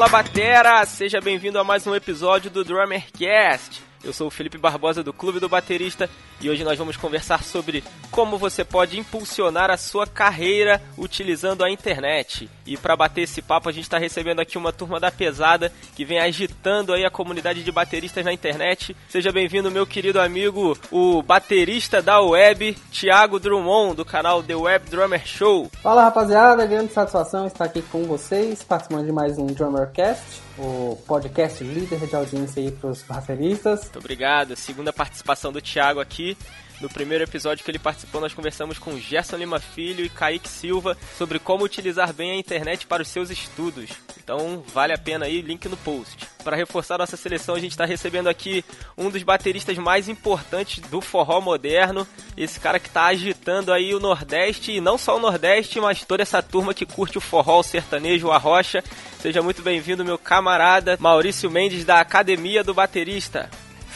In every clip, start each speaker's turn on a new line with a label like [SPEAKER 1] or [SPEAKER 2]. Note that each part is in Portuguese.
[SPEAKER 1] Fala Batera, seja bem-vindo a mais um episódio do Drummercast. Eu sou o Felipe Barbosa do Clube do Baterista e hoje nós vamos conversar sobre como você pode impulsionar a sua carreira utilizando a internet. E para bater esse papo, a gente está recebendo aqui uma turma da pesada que vem agitando aí a comunidade de bateristas na internet. Seja bem-vindo, meu querido amigo, o baterista da web, Thiago Drummond, do canal The Web Drummer Show.
[SPEAKER 2] Fala rapaziada, grande satisfação estar aqui com vocês, participando de mais um Drummercast o podcast líder de audiência aí para os bateristas.
[SPEAKER 1] Muito obrigado. Segunda participação do Thiago aqui. No primeiro episódio que ele participou, nós conversamos com Gerson Lima Filho e Kaique Silva sobre como utilizar bem a internet para os seus estudos. Então, vale a pena aí, link no post. Para reforçar nossa seleção, a gente está recebendo aqui um dos bateristas mais importantes do forró moderno. Esse cara que está agitando aí o Nordeste, e não só o Nordeste, mas toda essa turma que curte o forró, o sertanejo, a rocha. Seja muito bem-vindo, meu camarada Maurício Mendes, da Academia do Baterista.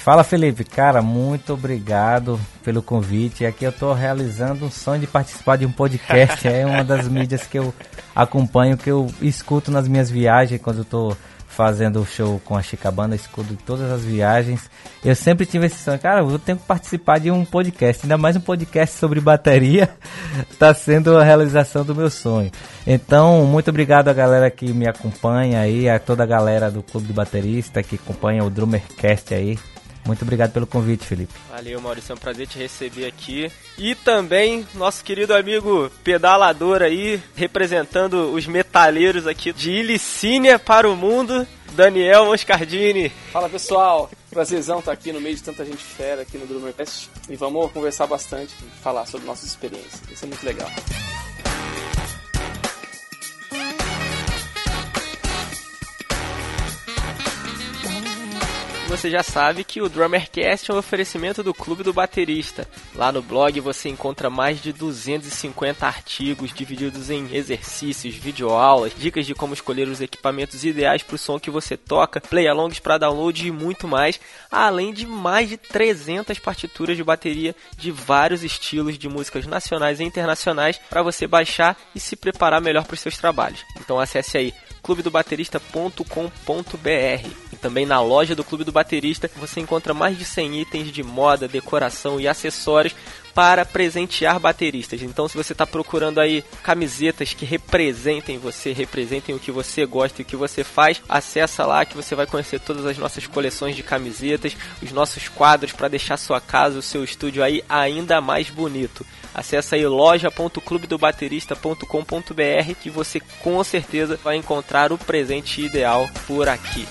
[SPEAKER 3] Fala Felipe, cara, muito obrigado pelo convite. Aqui eu estou realizando um sonho de participar de um podcast. é uma das mídias que eu acompanho, que eu escuto nas minhas viagens quando eu estou fazendo o show com a Chicabana, escuto todas as viagens. Eu sempre tive esse sonho, cara, eu tenho que participar de um podcast, ainda mais um podcast sobre bateria. Está sendo a realização do meu sonho. Então, muito obrigado a galera que me acompanha aí, a toda a galera do Clube do Baterista que acompanha o Drummercast aí. Muito obrigado pelo convite, Felipe.
[SPEAKER 1] Valeu, Maurício. É um prazer te receber aqui. E também nosso querido amigo pedalador aí, representando os metaleiros aqui de Ilicínia para o mundo, Daniel Moscardini.
[SPEAKER 4] Fala pessoal, prazerzão estar aqui no meio de tanta gente fera aqui no Drummercast e vamos conversar bastante, falar sobre nossas experiências. Isso é muito legal.
[SPEAKER 1] Você já sabe que o Drummercast é um oferecimento do Clube do Baterista. Lá no blog você encontra mais de 250 artigos divididos em exercícios, videoaulas, dicas de como escolher os equipamentos ideais para o som que você toca, play-alongs para download e muito mais, além de mais de 300 partituras de bateria de vários estilos de músicas nacionais e internacionais para você baixar e se preparar melhor para os seus trabalhos. Então acesse aí clubedobaterista.com.br. E também na loja do Clube do Baterista você encontra mais de 100 itens de moda, decoração e acessórios para presentear bateristas. Então, se você está procurando aí camisetas que representem você, representem o que você gosta e o que você faz, acessa lá que você vai conhecer todas as nossas coleções de camisetas, os nossos quadros para deixar sua casa, o seu estúdio aí ainda mais bonito. Acesse aí loja.clubedobaterista.com.br que você com certeza vai encontrar o presente ideal por aqui.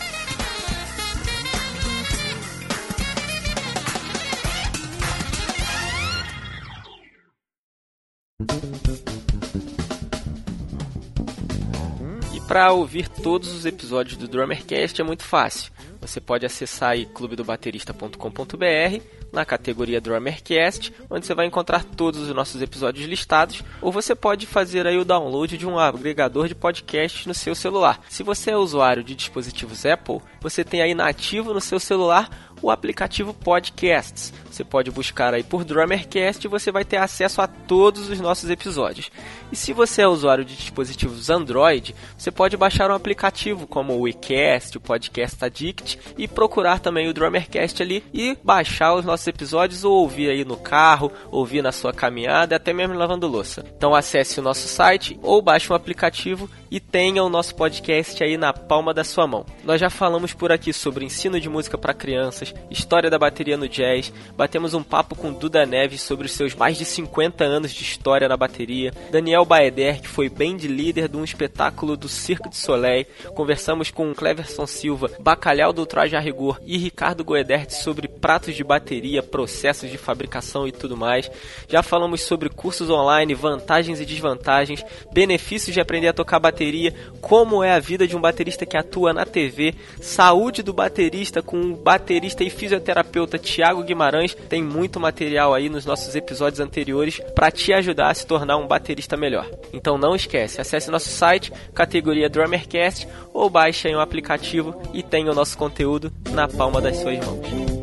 [SPEAKER 1] E para ouvir todos os episódios do Drummercast é muito fácil. Você pode acessar aí clubedobaterista.com.br na categoria Drummercast, onde você vai encontrar todos os nossos episódios listados, ou você pode fazer aí o download de um agregador de podcast no seu celular. Se você é usuário de dispositivos Apple, você tem aí nativo no seu celular o aplicativo Podcasts. Você pode buscar aí por Drummercast e você vai ter acesso a todos os nossos episódios. E se você é usuário de dispositivos Android, você pode baixar um aplicativo como o WeCast, o Podcast Addict e procurar também o Drummercast ali e baixar os nossos episódios ou ouvir aí no carro, ouvir na sua caminhada, até mesmo lavando louça. Então acesse o nosso site ou baixe um aplicativo e tenha o nosso podcast aí na palma da sua mão. Nós já falamos por aqui sobre ensino de música para crianças, história da bateria no jazz, batemos um papo com Duda Neves sobre os seus mais de 50 anos de história na bateria, Daniel Baeder, que foi band líder de um espetáculo do Cirque du Soleil, conversamos com Cleverson Silva, bacalhau do Traje a Rigor e Ricardo Goedert sobre pratos de bateria, processos de fabricação e tudo mais. Já falamos sobre cursos online, vantagens e desvantagens, benefícios de aprender a tocar bateria bateria, como é a vida de um baterista que atua na TV, saúde do baterista com o baterista e fisioterapeuta Tiago Guimarães. Tem muito material aí nos nossos episódios anteriores para te ajudar a se tornar um baterista melhor. Então não esquece, acesse nosso site, categoria Drummercast ou baixe aí um aplicativo e tenha o nosso conteúdo na palma das suas mãos.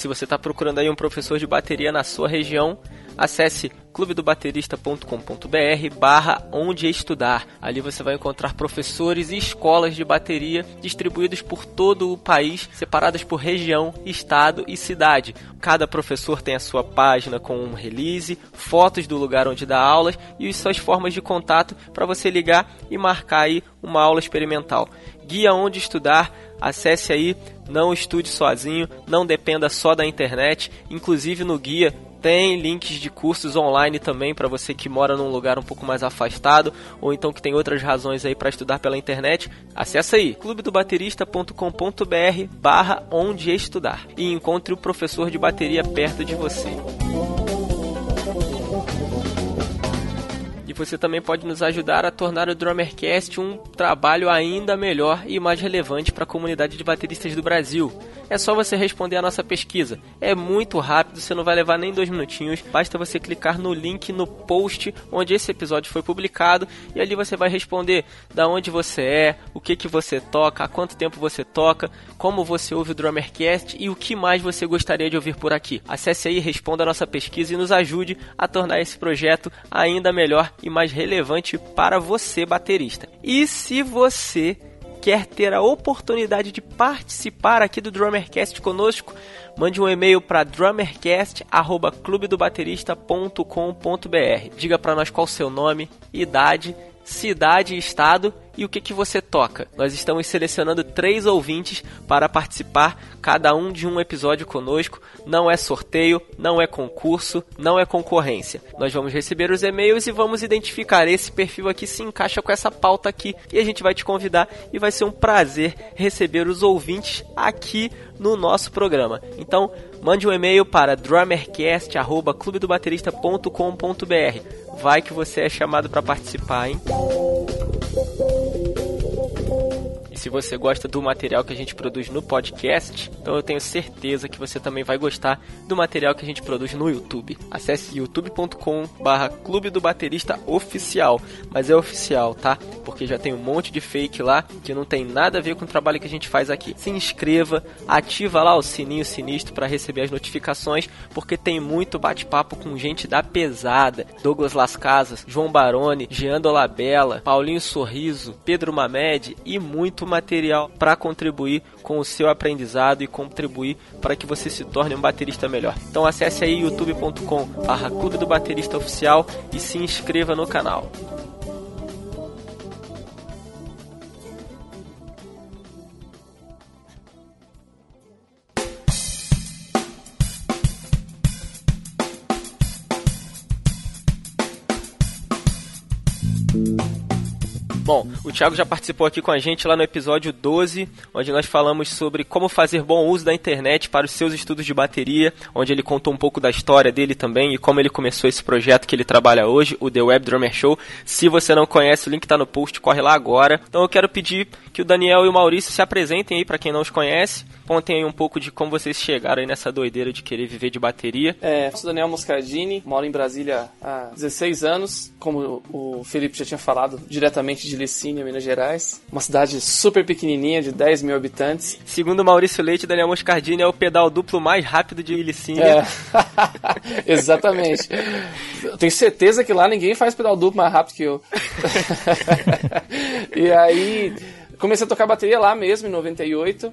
[SPEAKER 1] Se você está procurando aí um professor de bateria na sua região, acesse clubedobaterista.com.br barra onde estudar. Ali você vai encontrar professores e escolas de bateria distribuídos por todo o país, separadas por região, estado e cidade. Cada professor tem a sua página com um release, fotos do lugar onde dá aulas e suas formas de contato para você ligar e marcar aí uma aula experimental. Guia onde estudar, acesse aí, não estude sozinho, não dependa só da internet, inclusive no guia tem links de cursos online também para você que mora num lugar um pouco mais afastado ou então que tem outras razões aí para estudar pela internet. Acesse aí clubedobaterista.com.br barra onde estudar e encontre o professor de bateria perto de você. Você também pode nos ajudar a tornar o Drummercast um trabalho ainda melhor e mais relevante para a comunidade de bateristas do Brasil. É só você responder a nossa pesquisa. É muito rápido, você não vai levar nem dois minutinhos. Basta você clicar no link no post onde esse episódio foi publicado e ali você vai responder da onde você é, o que que você toca, há quanto tempo você toca, como você ouve o Drummercast e o que mais você gostaria de ouvir por aqui. Acesse aí, responda a nossa pesquisa e nos ajude a tornar esse projeto ainda melhor e mais relevante para você, baterista. E se você quer ter a oportunidade de participar aqui do Drummercast conosco, mande um e-mail para drummercast@clubedobaterista.com.br. Diga para nós qual o seu nome, idade, cidade e estado e o que, que você toca. Nós estamos selecionando três ouvintes para participar, cada um de um episódio conosco. Não é sorteio, não é concurso, não é concorrência. Nós vamos receber os e-mails e vamos identificar esse perfil aqui se encaixa com essa pauta aqui e a gente vai te convidar e vai ser um prazer receber os ouvintes aqui no nosso programa. Então, mande um e-mail para drummercast@clubedobaterista.com.br. Vai que você é chamado para participar, hein? Se você gosta do material que a gente produz no podcast, então eu tenho certeza que você também vai gostar do material que a gente produz no YouTube. Acesse youtube.com barra Clube do Baterista Oficial. Mas é oficial, tá? Porque já tem um monte de fake lá que não tem nada a ver com o trabalho que a gente faz aqui. Se inscreva, ativa lá o sininho sinistro para receber as notificações, porque tem muito bate-papo com gente da pesada. Douglas Las Casas, João Baroni, Jean Dolabella, Paulinho Sorriso, Pedro Mamed e muito material para contribuir com o seu aprendizado e contribuir para que você se torne um baterista melhor. Então acesse aí youtube.com/barra Clube do Baterista Oficial e se inscreva no canal. Bom, o Thiago já participou aqui com a gente lá no episódio 12, onde nós falamos sobre como fazer bom uso da internet para os seus estudos de bateria, onde ele contou um pouco da história dele também e como ele começou esse projeto que ele trabalha hoje, o The Web Drummer Show. Se você não conhece, o link está no post, corre lá agora. Então eu quero pedir que o Daniel e o Maurício se apresentem aí para quem não os conhece, contem aí um pouco de como vocês chegaram aí nessa doideira de querer viver de bateria.
[SPEAKER 4] É, sou Daniel Moscardini, moro em Brasília há 16 anos, como o Felipe já tinha falado, diretamente de Licínia, Minas Gerais. Uma cidade super pequenininha, de 10 mil habitantes.
[SPEAKER 1] Segundo Maurício Leite, Daniel Moscardini é o pedal duplo mais rápido de Licínia. É.
[SPEAKER 4] Exatamente. Eu tenho certeza que lá ninguém faz pedal duplo mais rápido que eu. e aí, comecei a tocar bateria lá mesmo, em 98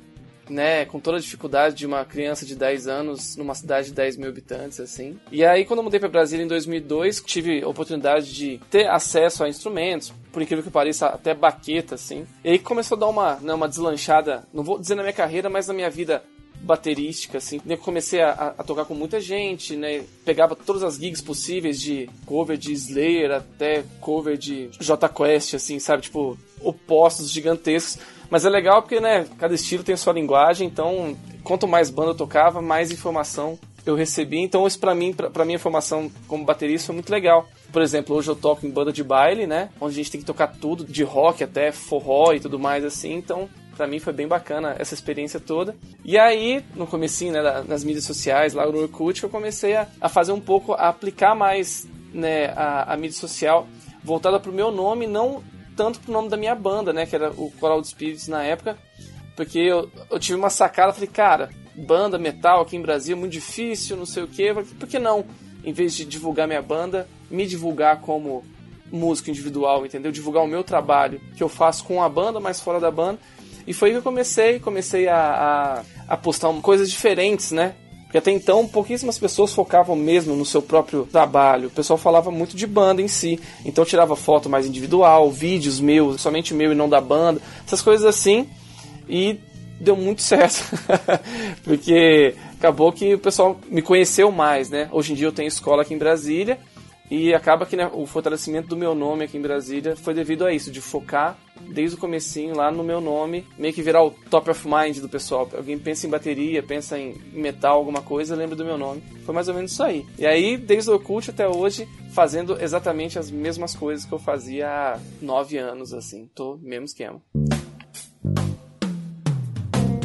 [SPEAKER 4] né, com toda a dificuldade de uma criança de 10 anos numa cidade de 10 mil habitantes, assim. E aí, quando eu mudei para Brasília em 2002, tive a oportunidade de ter acesso a instrumentos, por incrível que pareça, até baqueta, assim. E aí começou a dar uma, né, uma deslanchada, não vou dizer na minha carreira, mas na minha vida baterística, assim. Eu comecei a, a, tocar com muita gente, né? Pegava todas as gigs possíveis de cover de Slayer até cover de J Quest, assim, sabe? Tipo, opostos gigantescos mas é legal porque, né, cada estilo tem a sua linguagem, então quanto mais banda eu tocava, mais informação eu recebi. Então isso para mim, para minha formação como baterista foi muito legal. Por exemplo, hoje eu toco em banda de baile, né, onde a gente tem que tocar tudo, de rock até forró e tudo mais assim. Então para mim foi bem bacana essa experiência toda. E aí, no comecinho, né, nas mídias sociais, lá no Orkut, eu comecei a, a fazer um pouco, a aplicar mais né, a, a mídia social voltada para o meu nome, não tanto pro nome da minha banda, né? Que era o Coral de Spirits na época. Porque eu, eu tive uma sacada, falei, cara, banda metal aqui em Brasil é muito difícil, não sei o quê. Por que não em vez de divulgar minha banda, me divulgar como músico individual, entendeu? Divulgar o meu trabalho que eu faço com a banda, mas fora da banda. E foi aí que eu comecei, comecei a, a, a postar coisas diferentes, né? Até então pouquíssimas pessoas focavam mesmo no seu próprio trabalho. O pessoal falava muito de banda em si. Então tirava foto mais individual, vídeos meus, somente meu e não da banda, essas coisas assim. E deu muito certo. Porque acabou que o pessoal me conheceu mais, né? Hoje em dia eu tenho escola aqui em Brasília e acaba que né, o fortalecimento do meu nome aqui em Brasília foi devido a isso, de focar desde o comecinho lá no meu nome, meio que virar o top of mind do pessoal. Alguém pensa em bateria, pensa em metal, alguma coisa, lembra do meu nome. Foi mais ou menos isso aí. E aí, desde o Occult até hoje, fazendo exatamente as mesmas coisas que eu fazia há nove anos, assim. Tô mesmo esquema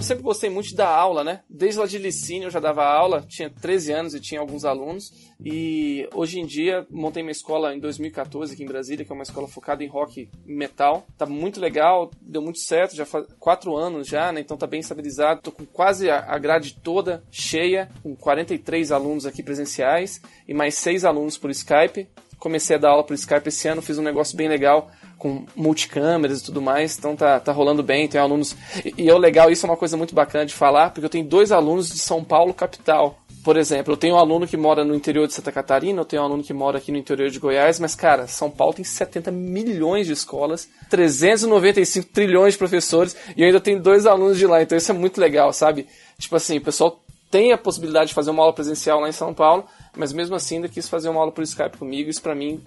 [SPEAKER 4] eu sempre gostei muito da aula, né? Desde lá de Licínio eu já dava aula, tinha 13 anos e tinha alguns alunos. E hoje em dia montei minha escola em 2014 aqui em Brasília, que é uma escola focada em rock metal. Tá muito legal, deu muito certo, já faz quatro anos já, né? Então tá bem estabilizado. Tô com quase a grade toda cheia, com 43 alunos aqui presenciais e mais seis alunos por Skype. Comecei a dar aula por Skype esse ano, fiz um negócio bem legal com multicâmeras e tudo mais, então tá, tá rolando bem, tem alunos. E, e é legal, isso é uma coisa muito bacana de falar, porque eu tenho dois alunos de São Paulo, capital. Por exemplo, eu tenho um aluno que mora no interior de Santa Catarina, eu tenho um aluno que mora aqui no interior de Goiás, mas, cara, São Paulo tem 70 milhões de escolas, 395 trilhões de professores, e eu ainda tenho dois alunos de lá, então isso é muito legal, sabe? Tipo assim, o pessoal tem a possibilidade de fazer uma aula presencial lá em São Paulo, mas mesmo assim ainda quis fazer uma aula por Skype comigo, isso para mim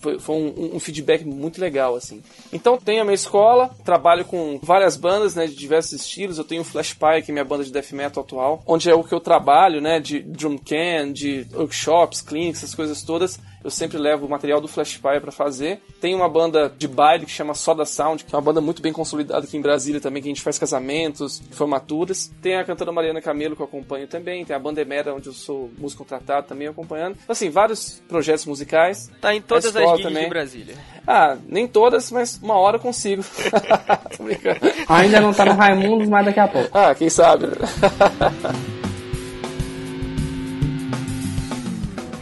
[SPEAKER 4] foi, foi um, um, feedback muito legal, assim. Então tenho a minha escola, trabalho com várias bandas, né, de diversos estilos. Eu tenho o Flash Pie, que é minha banda de death metal atual, onde é o que eu trabalho, né, de drum can, de workshops, clinics, essas coisas todas eu sempre levo o material do Flashfire para fazer. Tem uma banda de baile que chama Soda Sound, que é uma banda muito bem consolidada aqui em Brasília também, que a gente faz casamentos, formaturas. Tem a cantora Mariana Camelo que eu acompanho também, tem a banda Emera, onde eu sou músico contratado também acompanhando. Então, assim, vários projetos musicais.
[SPEAKER 1] Tá em todas as guildas de Brasília.
[SPEAKER 4] Ah, nem todas, mas uma hora eu consigo.
[SPEAKER 2] Tô brincando. Ainda não tá no Raimundos, mas daqui a pouco.
[SPEAKER 4] Ah, quem sabe.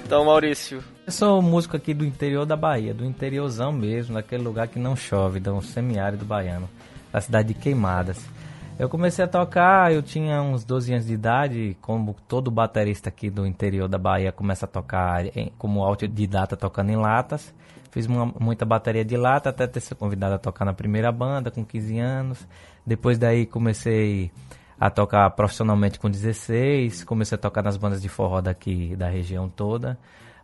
[SPEAKER 1] então, Maurício,
[SPEAKER 3] sou músico aqui do interior da Bahia, do interiorzão mesmo, daquele lugar que não chove, do semiárido baiano, da cidade de Queimadas. Eu comecei a tocar, eu tinha uns 12 anos de idade, como todo baterista aqui do interior da Bahia começa a tocar em, como autodidata tocando em latas. Fiz uma, muita bateria de lata até ter sido convidado a tocar na primeira banda com 15 anos. Depois daí comecei a tocar profissionalmente com 16, comecei a tocar nas bandas de forró daqui da região toda.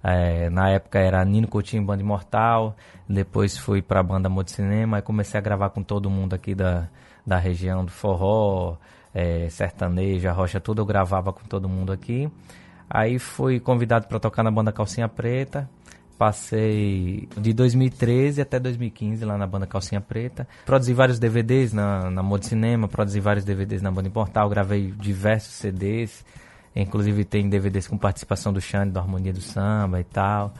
[SPEAKER 3] É, na época era Nino Coutinho, Banda Imortal. Depois fui para a banda Modo Cinema e comecei a gravar com todo mundo aqui da, da região do forró, é, sertanejo, rocha, tudo eu gravava com todo mundo aqui. Aí fui convidado para tocar na banda Calcinha Preta. Passei de 2013 até 2015 lá na banda Calcinha Preta. Produzi vários DVDs na, na Modo Cinema, produzi vários DVDs na banda Imortal, gravei diversos CDs. Inclusive tem DVDs com participação do Xande, da Harmonia do Samba e tal.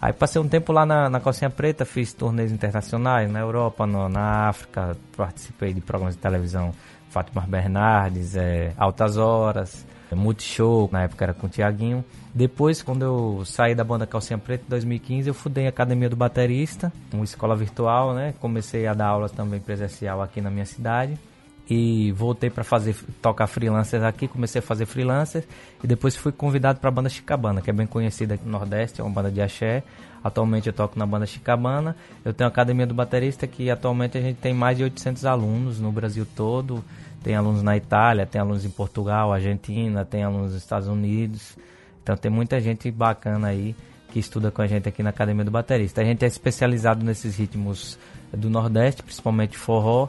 [SPEAKER 3] Aí passei um tempo lá na, na Calcinha Preta, fiz turnês internacionais na Europa, no, na África, participei de programas de televisão Fátima Bernardes, é, Altas Horas, é, Multishow, na época era com o Tiaguinho. Depois, quando eu saí da banda Calcinha Preta em 2015, eu fundei a Academia do Baterista, uma escola virtual, né? Comecei a dar aulas também presencial aqui na minha cidade e voltei para fazer tocar freelancers aqui, comecei a fazer freelancers e depois fui convidado para a banda Chicabana, que é bem conhecida aqui no Nordeste, é uma banda de axé. Atualmente eu toco na banda Chicabana. Eu tenho a academia do baterista que atualmente a gente tem mais de 800 alunos no Brasil todo. Tem alunos na Itália, tem alunos em Portugal, Argentina, tem alunos nos Estados Unidos. Então tem muita gente bacana aí que estuda com a gente aqui na academia do baterista. A gente é especializado nesses ritmos do Nordeste, principalmente forró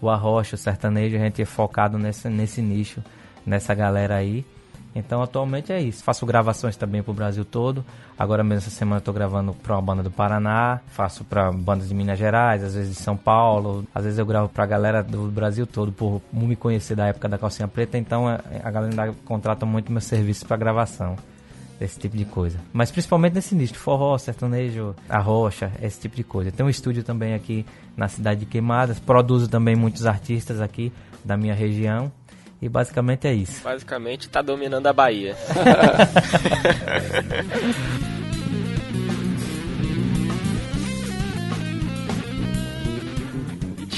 [SPEAKER 3] o arrocha, o sertanejo, a gente é focado nesse, nesse nicho, nessa galera aí. Então atualmente é isso. Faço gravações também pro Brasil todo. Agora mesmo essa semana estou gravando para uma banda do Paraná, faço para bandas de Minas Gerais, às vezes de São Paulo, às vezes eu gravo para a galera do Brasil todo por me conhecer da época da calcinha preta, então é, a galera contrata muito meu serviço para gravação esse tipo de coisa. Mas principalmente nesse nicho, forró, sertanejo, a rocha, esse tipo de coisa. Tem um estúdio também aqui na cidade de Queimadas, produzo também muitos artistas aqui da minha região. E basicamente é isso.
[SPEAKER 1] Basicamente tá dominando a Bahia.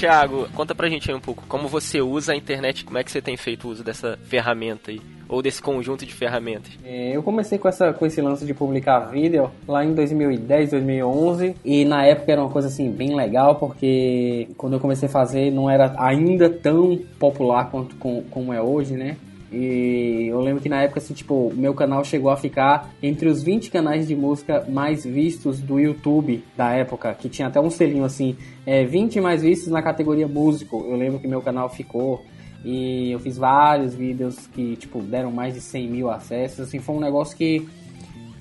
[SPEAKER 1] Thiago, conta pra gente aí um pouco como você usa a internet, como é que você tem feito uso dessa ferramenta aí, ou desse conjunto de ferramentas.
[SPEAKER 2] É, eu comecei com, essa, com esse lance de publicar vídeo lá em 2010, 2011, e na época era uma coisa assim bem legal, porque quando eu comecei a fazer não era ainda tão popular quanto com, como é hoje, né? E eu lembro que na época, assim, tipo, meu canal chegou a ficar entre os 20 canais de música mais vistos do YouTube da época, que tinha até um selinho assim, é, 20 mais vistos na categoria músico. Eu lembro que meu canal ficou. E eu fiz vários vídeos que, tipo, deram mais de 100 mil acessos. Assim, foi um negócio que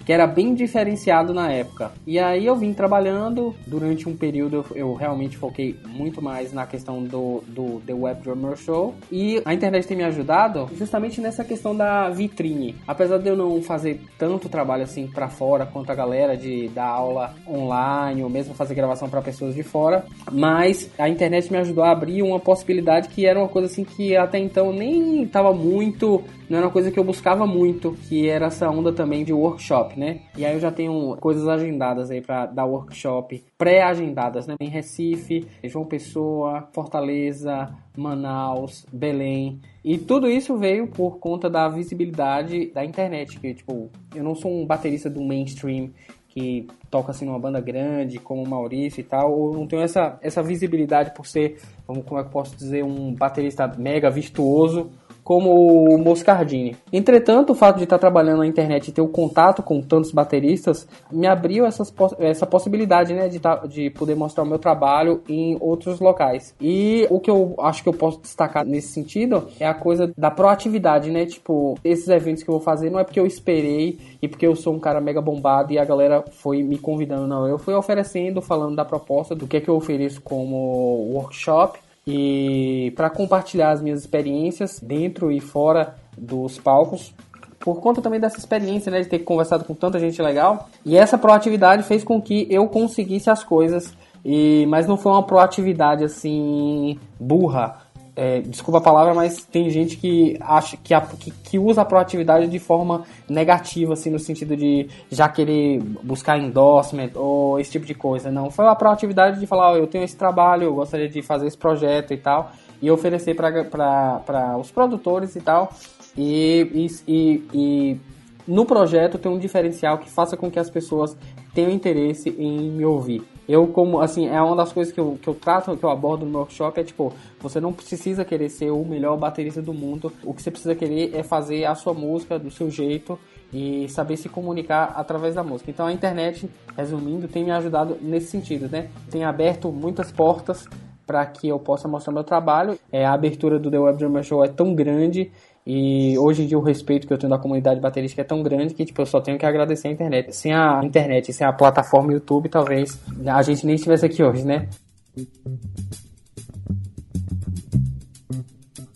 [SPEAKER 2] que era bem diferenciado na época. E aí eu vim trabalhando, durante um período eu, realmente foquei muito mais na questão do, do The Web Drummer Show. E a internet tem me ajudado justamente nessa questão da vitrine. Apesar de eu não fazer tanto trabalho assim para fora quanto a galera de dar aula online ou mesmo fazer gravação para pessoas de fora, mas a internet me ajudou a abrir uma possibilidade que era uma coisa assim que até então nem estava muito não era uma coisa que eu buscava muito, que era essa onda também de workshop, né? E aí eu já tenho coisas agendadas aí para dar workshop, pré-agendadas, né? Em Recife, João Pessoa, Fortaleza, Manaus, Belém. E tudo isso veio por conta da visibilidade da internet, que tipo, eu não sou um baterista do mainstream que toca assim numa banda grande, como o Maurício e tal, ou não tenho essa, essa visibilidade por ser, como, como é que eu posso dizer, um baterista mega virtuoso como o Moscardini. Entretanto, o fato de estar trabalhando na internet e ter o contato com tantos bateristas me abriu essas, essa possibilidade, né, de, tá, de poder mostrar o meu trabalho em outros locais. E o que eu acho que eu posso destacar nesse sentido é a coisa da proatividade, né? Tipo, esses eventos que eu vou fazer não é porque eu esperei e porque eu sou um cara mega bombado e a galera foi me convidando, não. Eu fui oferecendo, falando da proposta, do que é que eu ofereço como workshop e para compartilhar as minhas experiências dentro e fora dos palcos. Por conta também dessa experiência, né, de ter conversado com tanta gente legal. E essa proatividade fez com que eu conseguisse as coisas. E, mas não foi uma proatividade assim burra. É, desculpa a palavra, mas tem gente que acha que, a, que, que, usa a proatividade de forma negativa, assim, no sentido de já querer buscar endorsement ou esse tipo de coisa. Não, foi a proatividade de falar, oh, eu tenho esse trabalho, eu gostaria de fazer esse projeto e tal, e oferecer para os produtores e tal. E, e, e, no projeto tem um diferencial que faça com que as pessoas tenham interesse em me ouvir. Eu, como, assim, é uma das coisas que eu, que eu trato, que eu abordo no workshop, é tipo, você não precisa querer ser o melhor baterista do mundo. O que você precisa querer é fazer a sua música do seu jeito e saber se comunicar através da música. Então a internet, resumindo, tem me ajudado nesse sentido, né? Tem aberto muitas portas para que eu possa mostrar meu trabalho. É, a abertura do The Web Drummer Show é tão grande e hoje em dia o respeito que eu tenho da comunidade baterística é tão grande que tipo, eu só tenho que agradecer a internet. Sem a internet, sem a plataforma YouTube, talvez a gente nem estivesse aqui hoje, né?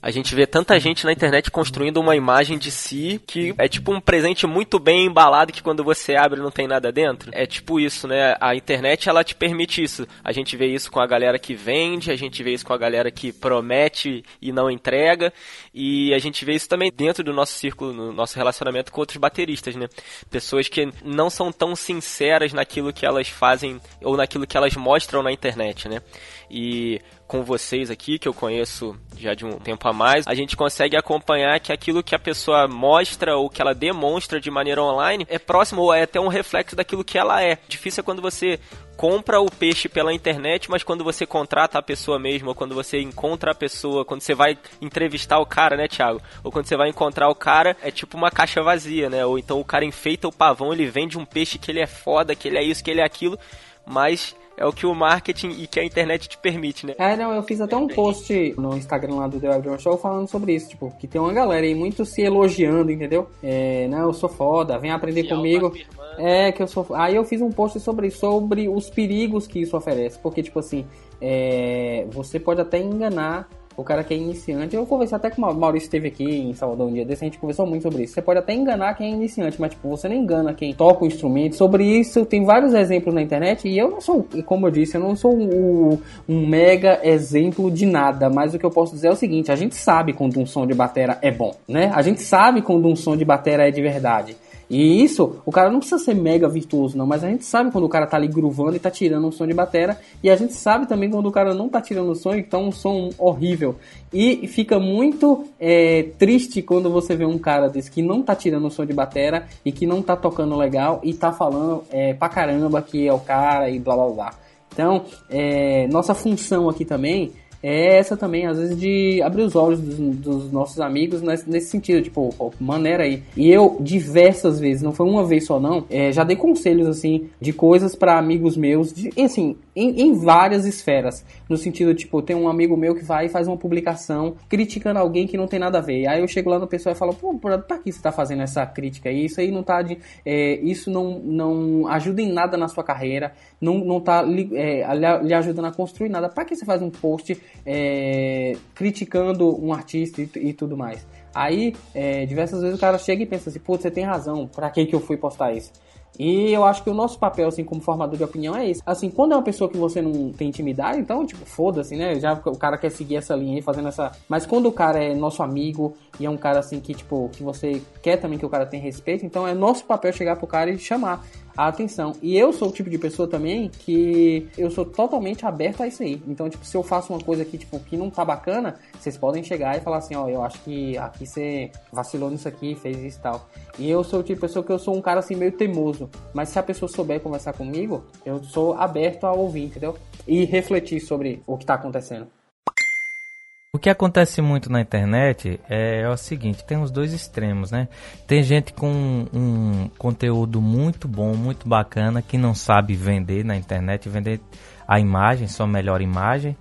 [SPEAKER 1] A gente vê tanta gente na internet construindo uma imagem de si que é tipo um presente muito bem embalado que quando você abre não tem nada dentro. É tipo isso, né? A internet ela te permite isso. A gente vê isso com a galera que vende, a gente vê isso com a galera que promete e não entrega, e a gente vê isso também dentro do nosso círculo, no nosso relacionamento com outros bateristas, né? Pessoas que não são tão sinceras naquilo que elas fazem ou naquilo que elas mostram na internet, né? E com vocês aqui, que eu conheço já de um tempo a mais, a gente consegue acompanhar que aquilo que a pessoa mostra ou que ela demonstra de maneira online é próximo ou é até um reflexo daquilo que ela é. Difícil é quando você compra o peixe pela internet, mas quando você contrata a pessoa mesmo, ou quando você encontra a pessoa, quando você vai entrevistar o cara, né, Thiago? Ou quando você vai encontrar o cara, é tipo uma caixa vazia, né? Ou então o cara enfeita o pavão, ele vende um peixe que ele é foda, que ele é isso, que ele é aquilo, mas é o que o marketing e que a internet te permite, né?
[SPEAKER 2] É, não, eu fiz até um post no Instagram lá do The Web Show falando sobre isso, tipo, que tem uma galera aí muito se elogiando, entendeu? É, não, eu sou foda, vem aprender se comigo. É, que eu sou. Aí eu fiz um post sobre sobre os perigos que isso oferece, porque tipo assim, é, você pode até enganar o cara que é iniciante. Eu conversei até com o Maurício esteve aqui em Salvador um dia desse, a gente conversou muito sobre isso. Você pode até enganar quem é iniciante, mas tipo, você não engana quem toca o instrumento. Sobre isso, tem vários exemplos na internet e eu não sou, como eu disse, eu não sou um, um mega exemplo de nada, mas o que eu posso dizer é o seguinte, a gente sabe quando um som de batera é bom, né? A gente sabe quando um som de batera é de verdade. E isso, o cara não precisa ser mega virtuoso, não, mas a gente sabe quando o cara tá ali groovando e tá tirando um som de batera, e a gente sabe também quando o cara não tá tirando o som e tá um som horrível. E fica muito é, triste quando você vê um cara desse que não tá tirando o som de batera e que não tá tocando legal e tá falando é, pra caramba que é o cara e blá blá blá. Então, é, nossa função aqui também é essa também, às vezes, de abrir os olhos dos, dos nossos amigos nesse, nesse, sentido, tipo, maneira aí. E eu, diversas vezes, não foi uma vez só não, é, já dei conselhos, assim, de coisas para amigos meus, de, assim, em, em, várias esferas. No sentido, tipo, tem um amigo meu que vai e faz uma publicação criticando alguém que não tem nada a ver. Aí eu chego lá no pessoal e falo, pô, pra que você tá fazendo essa crítica aí? Isso aí não tá de. É, isso não, não ajuda em nada na sua carreira, não, não tá é, lhe ajudando a construir nada. Pra que você faz um post é, criticando um artista e, e tudo mais. Aí, é, diversas vezes o cara chega e pensa assim, pô, você tem razão, pra que, que eu fui postar isso? E eu acho que o nosso papel, assim, como formador de opinião é esse. Assim, quando é uma pessoa que você não tem intimidade, então, tipo, foda-se, né? Já o cara quer seguir essa linha aí, fazendo essa. Mas quando o cara é nosso amigo e é um cara, assim, que, tipo, que você quer também que o cara tenha respeito, então é nosso papel chegar pro cara e chamar a atenção. E eu sou o tipo de pessoa também que eu sou totalmente aberto a isso aí. Então, tipo, se eu faço uma coisa aqui, tipo, que não tá bacana, vocês podem chegar e falar assim, ó, eu acho que aqui você vacilou nisso aqui, fez isso e tal. E eu sou o tipo de pessoa que eu sou um cara assim meio teimoso. Mas se a pessoa souber conversar comigo, eu sou aberto a ouvir, entendeu? E refletir sobre o que tá acontecendo.
[SPEAKER 3] O que acontece muito na internet é, é, o seguinte, tem os dois extremos, né? Tem gente com um conteúdo muito bom, muito bacana, que não sabe vender na internet, vender a imagem, sua melhor imagem,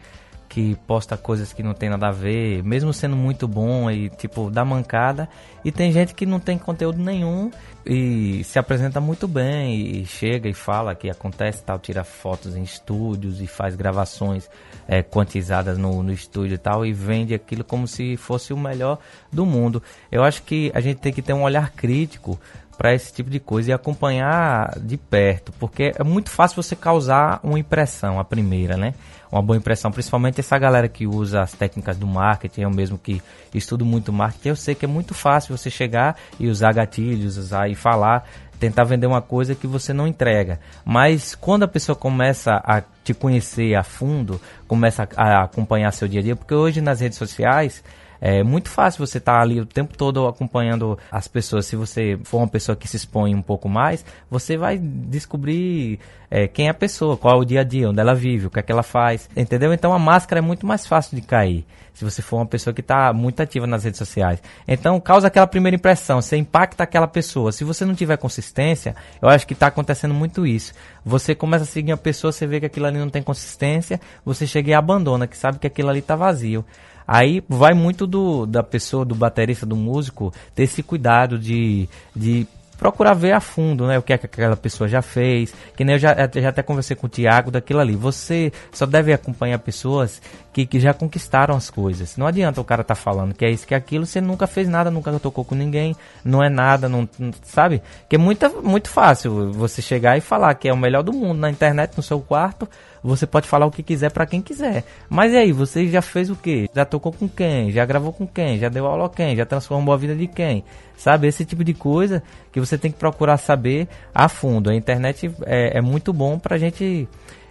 [SPEAKER 3] que posta coisas que não tem nada a ver, mesmo sendo muito bom e tipo dá mancada. E tem gente que não tem conteúdo nenhum e se apresenta muito bem e chega e fala que acontece tal, tira fotos em estúdios e faz gravações é, quantizadas no, no estúdio e tal e vende aquilo como se fosse o melhor do mundo. Eu acho que a gente tem que ter um olhar crítico para esse tipo de coisa e acompanhar de perto, porque é muito fácil você causar uma impressão, a primeira, né? Uma boa impressão, principalmente essa galera que usa as técnicas do marketing, eu mesmo que estudo muito marketing, eu sei que é muito fácil você chegar e usar gatilhos, usar e falar, tentar vender uma coisa que você não entrega. Mas quando a pessoa começa a te conhecer a fundo, começa a acompanhar seu dia a dia, porque hoje nas redes sociais é muito fácil você estar tá ali o tempo todo acompanhando as pessoas. Se você for uma pessoa que se expõe um pouco mais, você vai descobrir é, quem é a pessoa, qual é o dia a dia, onde ela vive, o que é que ela faz, entendeu? Então a máscara é muito mais fácil de cair se você for uma pessoa que está muito ativa nas redes sociais. Então causa aquela primeira impressão, você impacta aquela pessoa. Se você não tiver consistência, eu acho que está acontecendo muito isso. Você começa a seguir a pessoa, você vê que aquilo ali não tem consistência, você chega e abandona, que sabe que aquilo ali está vazio. Aí vai muito do, da pessoa, do baterista, do músico, ter esse cuidado de, de procurar ver a fundo, né, o que, é que aquela pessoa já fez, que nem eu já, já até conversei com o Tiago daquilo ali. Você só deve acompanhar pessoas que, que já conquistaram as coisas. Não adianta o cara tá falando que é isso, que é aquilo, você nunca fez nada, nunca tocou com ninguém, não é nada, não, não sabe? Que é muito, muito fácil você chegar e falar que é o melhor do mundo na internet, no seu quarto, você pode falar o que quiser para quem quiser. Mas e aí, você já fez o que? Já tocou com quem? Já gravou com quem? Já deu aula a quem? Já transformou a vida de quem? Sabe? Esse tipo de coisa que você tem que procurar saber a fundo. A internet é, é muito bom pra gente.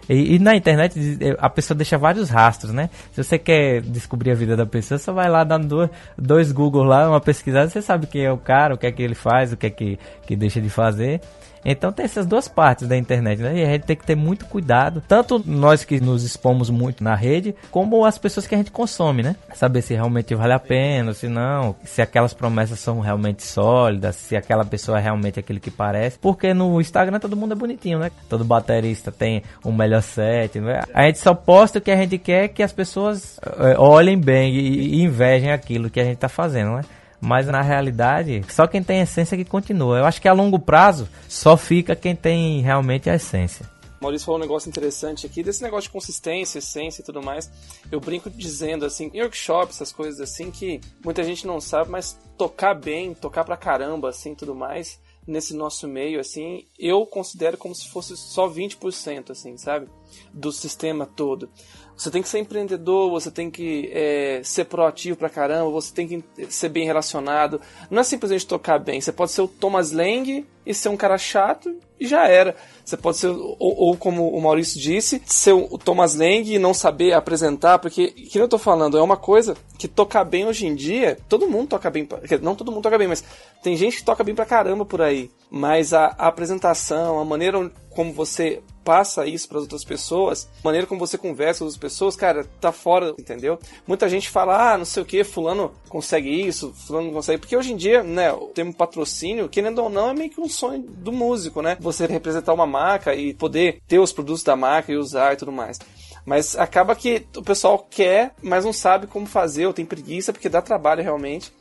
[SPEAKER 3] E, e, na internet a pessoa deixa vários rastros, né? Se você quer descobrir a vida da pessoa, você vai lá dando dois, dois Google lá, uma pesquisada, você sabe quem é o cara, o que é que ele faz, o que é que, que deixa de fazer. Então tem essas duas partes da internet, né? E a gente tem que ter muito cuidado, tanto nós que nos expomos muito na rede, como as pessoas que a gente consome, né? Saber se realmente vale a pena, se não, se aquelas promessas são realmente sólidas, se aquela pessoa é realmente aquele que parece. Porque no Instagram todo mundo é bonitinho, né? Todo baterista tem um melhor set, né? A gente só posta o que a gente quer que as pessoas eh, olhem bem e, e invejem aquilo que a gente tá fazendo, né? Mas na realidade, só quem tem essência que continua. Eu acho que a longo prazo só fica quem tem realmente a essência.
[SPEAKER 4] Maurício falou um negócio interessante aqui, desse negócio de consistência, essência e tudo mais. Eu brinco dizendo assim, em workshops, essas coisas assim, que muita gente não sabe, mas tocar bem, tocar pra caramba, assim, tudo mais, nesse nosso meio, assim, eu considero como se fosse só 20%, assim, sabe? Do sistema todo. Você tem que ser empreendedor, você tem que é, ser proativo pra caramba, você tem que ser bem relacionado. Não é simplesmente tocar bem. Você pode ser o Thomas Lang e ser um cara chato e já era. Você pode ser, ou, ou como o Maurício disse, ser o Thomas Lang e não saber apresentar, porque, que eu tô falando, é uma coisa que tocar bem hoje em dia, todo mundo toca bem, não todo mundo toca bem, mas tem gente que toca bem pra caramba por aí. Mas a, a apresentação, a maneira como você passa isso para outras pessoas, maneira como você conversa com as pessoas, cara, tá fora, entendeu? Muita gente fala, ah, não sei o que, fulano consegue isso, fulano não consegue. Porque hoje em dia, né, o termo patrocínio, querendo ou não, é meio que um sonho do músico, né? Você representar uma marca e poder ter os produtos da marca e usar e tudo mais. Mas acaba que o pessoal quer, mas não sabe como fazer, ou tem preguiça, porque dá trabalho realmente.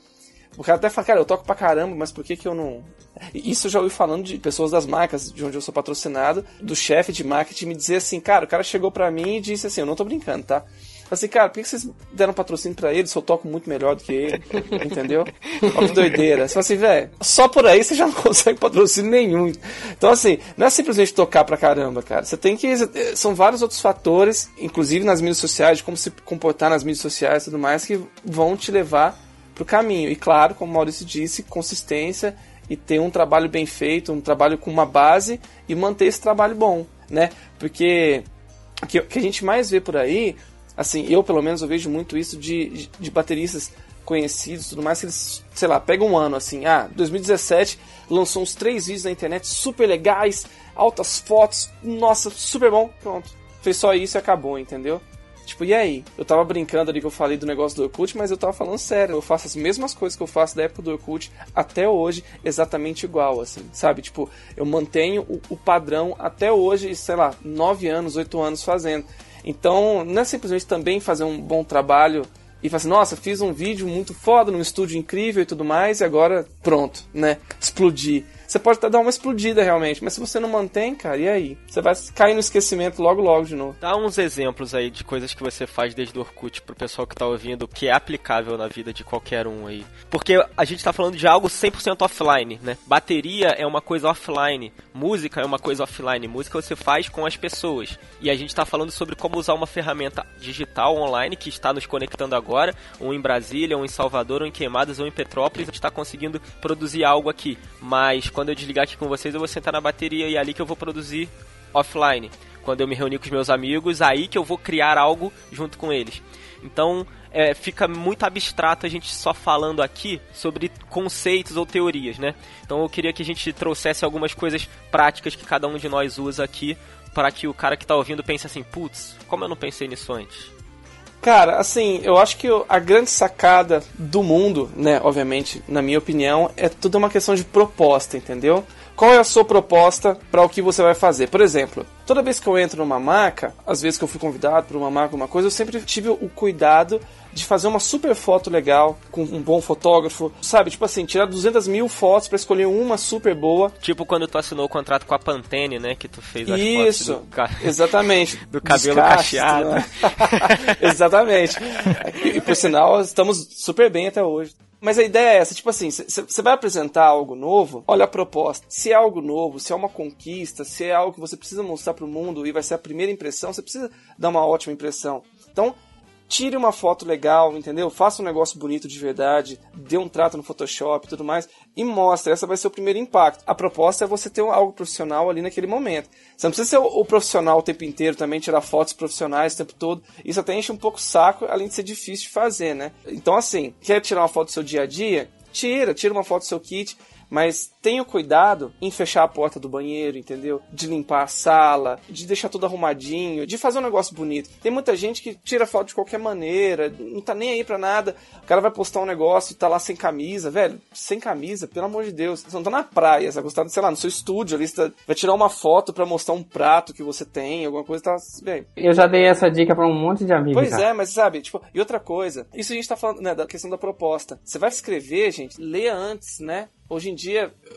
[SPEAKER 4] O cara até fala, cara, eu toco pra caramba, mas por que que eu não... Isso eu já ouvi falando de pessoas das marcas, de onde eu sou patrocinado, do chefe de marketing me dizer assim, cara, o cara chegou pra mim e disse assim, eu não tô brincando, tá? Assim, cara, por que vocês deram patrocínio pra ele se eu toco muito melhor do que ele? Entendeu? Olha que doideira. Você fala assim, velho, só por aí você já não consegue patrocínio nenhum. Então, assim, não é simplesmente tocar pra caramba, cara. Você tem que. São vários outros fatores, inclusive nas mídias sociais, de como se comportar nas mídias sociais e tudo mais, que vão te levar pro caminho. E claro, como o Maurício disse, consistência e ter um trabalho bem feito, um trabalho com uma base e manter esse trabalho bom, né? Porque o que, que a gente mais vê por aí, assim, eu pelo menos eu vejo muito isso de, de, de bateristas conhecidos tudo mais, que eles, sei lá, pegam um ano assim, ah, 2017 lançou uns três vídeos na internet super legais, altas fotos, nossa, super bom, pronto. Fez só isso e acabou, entendeu? Tipo, e aí? Eu tava brincando ali que eu falei do negócio do Orkut, mas eu tava falando sério. Eu faço as mesmas coisas que eu faço da época do Orkut até hoje, exatamente igual, assim, sabe? Tipo, eu mantenho o, o padrão até hoje, sei lá, 9 anos, 8 anos fazendo. Então, não é simplesmente também fazer um bom trabalho e falar assim, nossa, fiz um vídeo muito foda, num estúdio incrível e tudo mais, e agora pronto, né? Explodir você pode até dar uma explodida realmente, mas se você não mantém, cara, e aí? Você vai cair no esquecimento logo logo de novo.
[SPEAKER 1] Dá uns exemplos aí de coisas que você faz desde o Orkut pro pessoal que tá ouvindo, que é aplicável na vida de qualquer um aí. Porque a gente tá falando de algo 100% offline, né? Bateria é uma coisa offline, música é uma coisa offline, música você faz com as pessoas. E a gente tá falando sobre como usar uma ferramenta digital online que está nos conectando agora, um em Brasília, um em Salvador, um em Queimadas, um em Petrópolis, a gente tá conseguindo produzir algo aqui. Mas quando quando eu desligar aqui com vocês, eu vou sentar na bateria e é ali que eu vou produzir offline. Quando eu me reunir com os meus amigos, aí que eu vou criar algo junto com eles. Então, é, fica muito abstrato a gente só falando aqui sobre conceitos ou teorias, né? Então eu queria que a gente trouxesse algumas coisas práticas que cada um de nós usa aqui para que o cara que está ouvindo pense assim, putz, como eu não pensei nisso antes?
[SPEAKER 4] Cara, assim, eu acho que a grande sacada do mundo, né, obviamente, na minha opinião, é tudo uma questão de proposta, entendeu? Qual é a sua proposta para o que você vai fazer? Por exemplo, toda vez que eu entro numa marca, às vezes que eu fui convidado por uma marca, uma coisa, eu sempre tive o cuidado de fazer uma super foto legal com um bom fotógrafo, sabe? Tipo assim, tirar 200 mil fotos para escolher uma super boa.
[SPEAKER 1] Tipo quando tu assinou o contrato com a Pantene, né? Que tu fez as
[SPEAKER 4] Isso, do... exatamente.
[SPEAKER 1] do cabelo cacheado. Né?
[SPEAKER 4] exatamente. E, e por sinal, estamos super bem até hoje. Mas a ideia é essa, tipo assim, você vai apresentar algo novo, olha a proposta. Se é algo novo, se é uma conquista, se é algo que você precisa mostrar para o mundo e vai ser a primeira impressão, você precisa dar uma ótima impressão. Então, tire uma foto legal, entendeu? Faça um negócio bonito de verdade, dê um trato no Photoshop e tudo mais, e mostre. Essa vai ser o primeiro impacto. A proposta é você ter algo profissional ali naquele momento. Você não precisa ser o, profissional o tempo inteiro também, tirar fotos profissionais o tempo todo. Isso até enche um pouco o saco, além de ser difícil de fazer, né? Então, assim, quer tirar uma foto do seu dia a dia? Tira, tira uma foto do seu kit mas tenha cuidado em fechar a porta do banheiro, entendeu? De limpar a sala, de deixar tudo arrumadinho, de fazer um negócio bonito. Tem muita gente que tira foto de qualquer maneira, não tá nem aí pra nada. O cara vai postar um negócio e tá lá sem camisa, velho, sem camisa, pelo amor de Deus. Você não tá na praia, você vai gostar, sei lá, no seu estúdio ali, você tá, vai tirar uma foto para mostrar um prato que você tem, alguma coisa, tá bem.
[SPEAKER 2] Eu já dei essa dica para um monte de amigos.
[SPEAKER 4] Pois é, mas sabe, tipo, e outra coisa, isso a gente tá falando, né, da questão da proposta. Você vai escrever, gente, leia antes, né? Hoje em dia,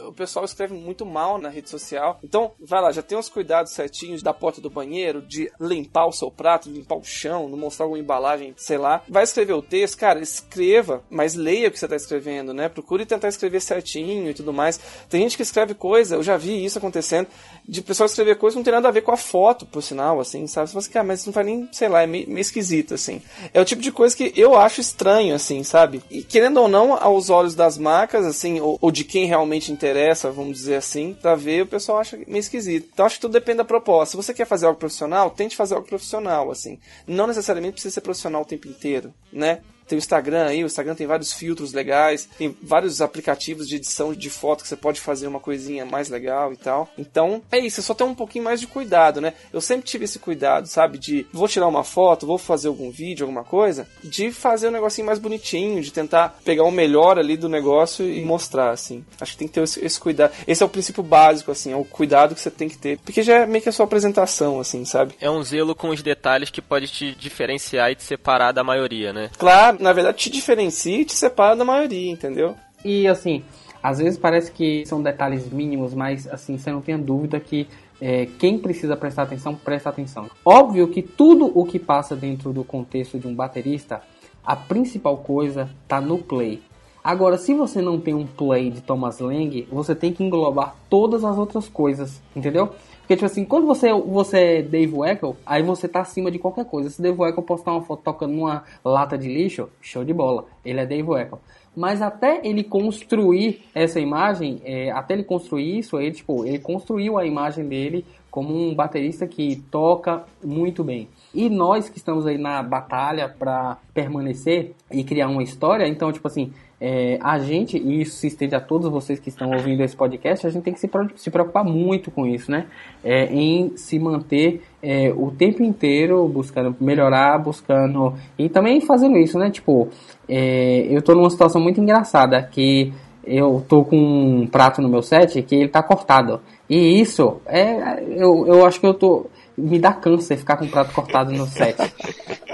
[SPEAKER 4] o pessoal escreve muito mal na rede social. Então, vai lá, já tem os cuidados certinhos da porta do banheiro, de limpar o seu prato, limpar o chão, não mostrar alguma embalagem, sei lá. Vai escrever o texto, cara, escreva, mas leia o que você está escrevendo, né? Procure tentar escrever certinho e tudo mais. Tem gente que escreve coisa, eu já vi isso acontecendo, de pessoal escrever coisa que não tem nada a ver com a foto, por sinal, assim, sabe? Você fala assim, cara, mas não faz nem, sei lá, é meio, meio esquisito, assim. É o tipo de coisa que eu acho estranho, assim, sabe? E querendo ou não, aos olhos das marcas, assim, ou, ou de quem realmente interessa, vamos dizer assim, pra ver, o pessoal acha meio esquisito. Então acho que tudo depende da proposta. Se você quer fazer algo profissional, tente fazer algo profissional, assim. Não necessariamente precisa ser profissional o tempo inteiro, né? Tem o Instagram aí, o Instagram tem vários filtros legais, tem vários aplicativos de edição de foto que você pode fazer uma coisinha mais legal e tal. Então, é isso, é só ter um pouquinho mais de cuidado, né? Eu sempre tive esse cuidado, sabe? De vou tirar uma foto, vou fazer algum vídeo, alguma coisa, de fazer um negocinho mais bonitinho, de tentar pegar o melhor ali do negócio e mostrar, assim. Acho que tem que ter esse, esse cuidado. Esse é o princípio básico, assim, é o cuidado que você tem que ter. Porque já é meio que a sua apresentação, assim, sabe?
[SPEAKER 1] É um zelo com os detalhes que pode te diferenciar e te separar da maioria, né?
[SPEAKER 4] Claro, na verdade te diferencia e te separa da maioria, entendeu?
[SPEAKER 2] E assim, às vezes parece que são detalhes mínimos, mas assim, você não tenha dúvida que é, quem precisa prestar atenção, presta atenção. Óbvio que tudo o que passa dentro do contexto de um baterista, a principal coisa tá no play. Agora, se você não tem um play de Thomas Lang, você tem que englobar todas as outras coisas, entendeu? Porque, tipo assim, quando você, você é Dave Weckl, aí você tá acima de qualquer coisa. Se Dave Weckl postar uma foto tocando numa lata de lixo, show de bola. Ele é Dave Weckl. Mas até ele construir essa imagem, é, até ele construir isso, ele, tipo, ele construiu a imagem dele como um baterista que toca muito bem. E nós que estamos aí na batalha para permanecer e criar uma história, então, tipo assim, é, a gente, e isso se estende a todos vocês que estão ouvindo esse podcast, a gente tem que se, se preocupar muito com isso, né? É, em se manter é, o tempo inteiro buscando melhorar, buscando. E também fazendo isso, né? Tipo, é, eu tô numa situação muito engraçada que eu tô com um prato no meu set que ele tá cortado. E isso, é, eu, eu acho que eu tô. Me dá câncer ficar com o prato cortado no set.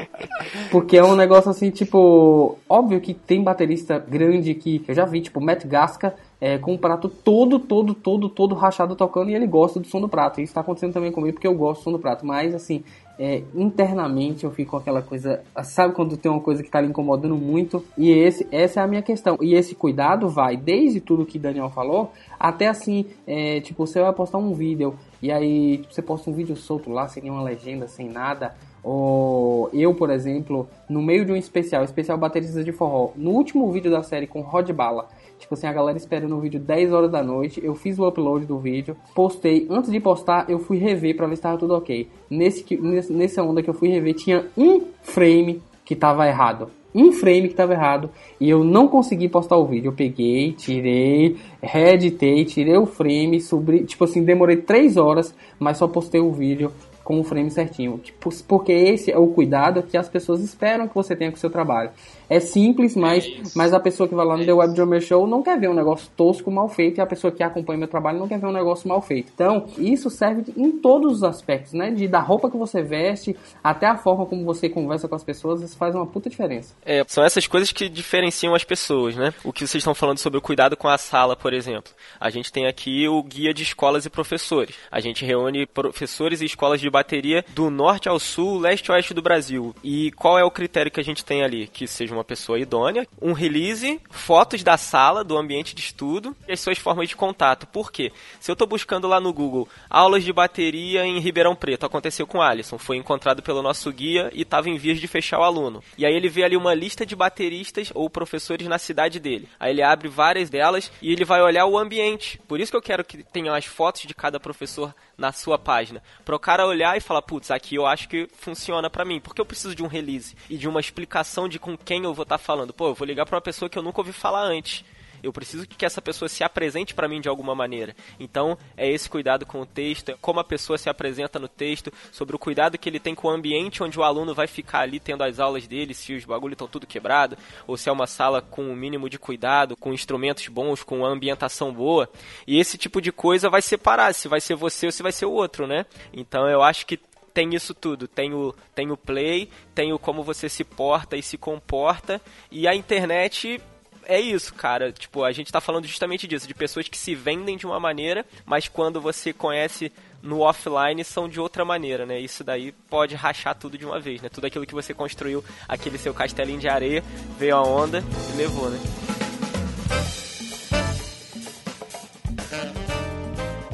[SPEAKER 2] Porque é um negócio assim, tipo. Óbvio que tem baterista grande que eu já vi, tipo, Matt Gasca é, com o prato todo, todo, todo, todo rachado tocando e ele gosta do som do prato. Isso tá acontecendo também comigo porque eu gosto do som do prato. Mas, assim, é, internamente eu fico com aquela coisa. Sabe quando tem uma coisa que tá lhe incomodando muito? E esse, essa é a minha questão. E esse cuidado vai desde tudo que Daniel falou até assim, é, tipo, você vai postar um vídeo e aí tipo, você posta um vídeo solto lá, sem nenhuma legenda, sem nada. Eu, por exemplo, no meio de um especial, especial bateristas de forró, no último vídeo da série com Rod Bala, tipo assim, a galera esperando o vídeo 10 horas da noite, eu fiz o upload do vídeo, postei, antes de postar, eu fui rever para ver se estava tudo ok. Nesse, nessa onda que eu fui rever, tinha um frame que tava errado um frame que estava errado e eu não consegui postar o vídeo. Eu peguei, tirei, reeditei, tirei o frame, subi, tipo assim, demorei 3 horas, mas só postei o vídeo com o frame certinho. Tipo, porque esse é o cuidado que as pessoas esperam que você tenha com o seu trabalho. É simples, mas, mas a pessoa que vai lá no The Web Drummer Show não quer ver um negócio tosco, mal feito, e a pessoa que acompanha meu trabalho não quer ver um negócio mal feito. Então, isso serve em todos os aspectos, né? De da roupa que você veste até a forma como você conversa com as pessoas, isso faz uma puta diferença.
[SPEAKER 1] É, são essas coisas que diferenciam as pessoas, né? O que vocês estão falando sobre o cuidado com a sala, por exemplo. A gente tem aqui o guia de escolas e professores. A gente reúne professores e escolas de bateria do norte ao sul, leste a oeste do Brasil. E qual é o critério que a gente tem ali? Que seja uma uma pessoa idônea, um release, fotos da sala, do ambiente de estudo e as suas formas de contato. Por quê? Se eu estou buscando lá no Google aulas de bateria em Ribeirão Preto, aconteceu com o Alisson, foi encontrado pelo nosso guia e estava em vias de fechar o aluno. E aí ele vê ali uma lista de bateristas ou professores na cidade dele. Aí ele abre várias delas e ele vai olhar o ambiente. Por isso que eu quero que tenha as fotos de cada professor na sua página. Para o cara olhar e falar, putz, aqui eu acho que funciona para mim. Porque eu preciso de um release e de uma explicação de com quem eu vou estar tá falando. Pô, eu vou ligar para uma pessoa que eu nunca ouvi falar antes. Eu preciso que essa pessoa se apresente para mim de alguma maneira. Então, é esse cuidado com o texto, é como a pessoa se apresenta no texto, sobre o cuidado que ele tem com o ambiente onde o aluno vai ficar ali tendo as aulas dele, se os bagulhos estão tudo quebrado, ou se é uma sala com o um mínimo de cuidado, com instrumentos bons, com ambientação boa. E esse tipo de coisa vai separar se vai ser você ou se vai ser o outro, né? Então, eu acho que tem isso tudo. Tem o, tem o play, tem o como você se porta e se comporta. E a internet é isso, cara. Tipo, a gente tá falando justamente disso, de pessoas que se vendem de uma maneira, mas quando você conhece no offline são de outra maneira, né? Isso daí pode rachar tudo de uma vez, né? Tudo aquilo que você construiu, aquele seu castelinho de areia, veio a onda e levou, né?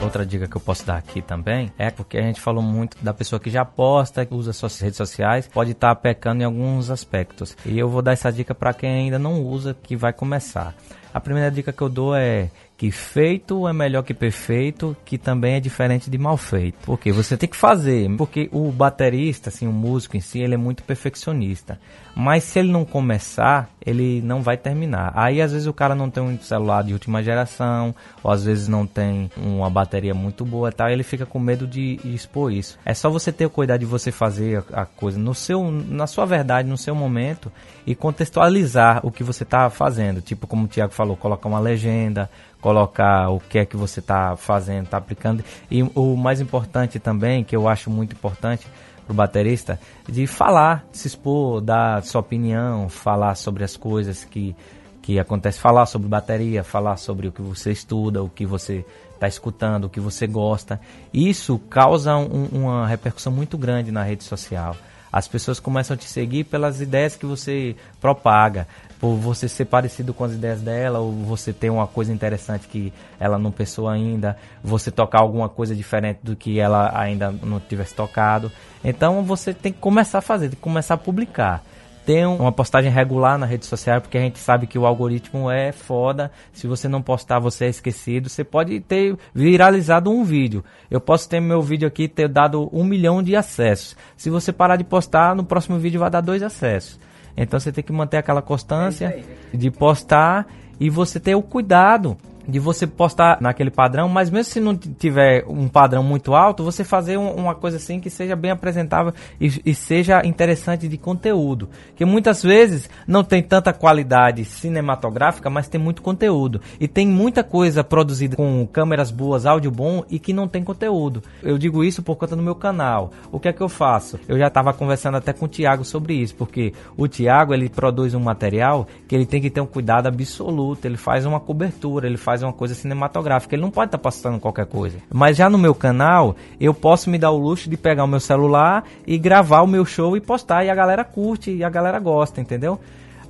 [SPEAKER 3] Outra dica que eu posso dar aqui também é porque a gente falou muito da pessoa que já posta, que usa suas redes sociais, pode estar tá pecando em alguns aspectos. E eu vou dar essa dica para quem ainda não usa, que vai começar. A primeira dica que eu dou é que feito é melhor que perfeito, que também é diferente de mal feito. Porque você tem que fazer, porque o baterista, assim, o músico em si, ele é muito perfeccionista. Mas se ele não começar, ele não vai terminar. Aí às vezes o cara não tem um celular de última geração, ou às vezes não tem uma bateria muito boa, tal, ele fica com medo de expor isso. É só você ter o cuidado de você fazer a coisa no seu, na sua verdade, no seu momento e contextualizar o que você está fazendo. Tipo como o Thiago falou, colocar uma legenda, colocar o que é que você está fazendo, está aplicando. E o mais importante também, que eu acho muito importante para o baterista, de falar, se expor, dar sua opinião, falar sobre as coisas que, que acontecem, falar sobre bateria, falar sobre o que você estuda, o que você está escutando, o que você gosta. Isso causa um, uma repercussão muito grande na rede social. As pessoas começam a te seguir pelas ideias que você propaga por você ser parecido com as ideias dela, ou você ter uma coisa interessante que ela não pensou ainda, você tocar alguma coisa diferente do que ela ainda não tivesse tocado. Então você tem que começar a fazer, tem que começar a publicar. Ter uma postagem regular na rede social, porque a gente sabe que o algoritmo é foda. Se você não postar, você é esquecido. Você pode ter viralizado um vídeo. Eu posso ter meu vídeo aqui ter dado um milhão de acessos. Se você parar de postar, no próximo vídeo vai dar dois acessos. Então você tem que manter aquela constância é de postar e você ter o cuidado de você postar naquele padrão, mas mesmo se não tiver um padrão muito alto, você fazer um, uma coisa assim que seja bem apresentável e, e, seja interessante de conteúdo. Que muitas vezes não tem tanta qualidade cinematográfica, mas tem muito conteúdo. E tem muita coisa produzida com câmeras boas, áudio bom e que não tem conteúdo. Eu digo isso por conta do meu canal. O que é que eu faço? Eu já estava conversando até com o Thiago sobre isso, porque o Thiago ele produz um material que ele tem que ter um cuidado absoluto, ele faz uma cobertura, ele faz uma coisa cinematográfica. Ele não pode estar tá postando qualquer coisa. Mas já no meu canal, eu posso me dar o luxo de pegar o meu celular e gravar o meu show e postar. E a galera curte e a galera gosta, entendeu?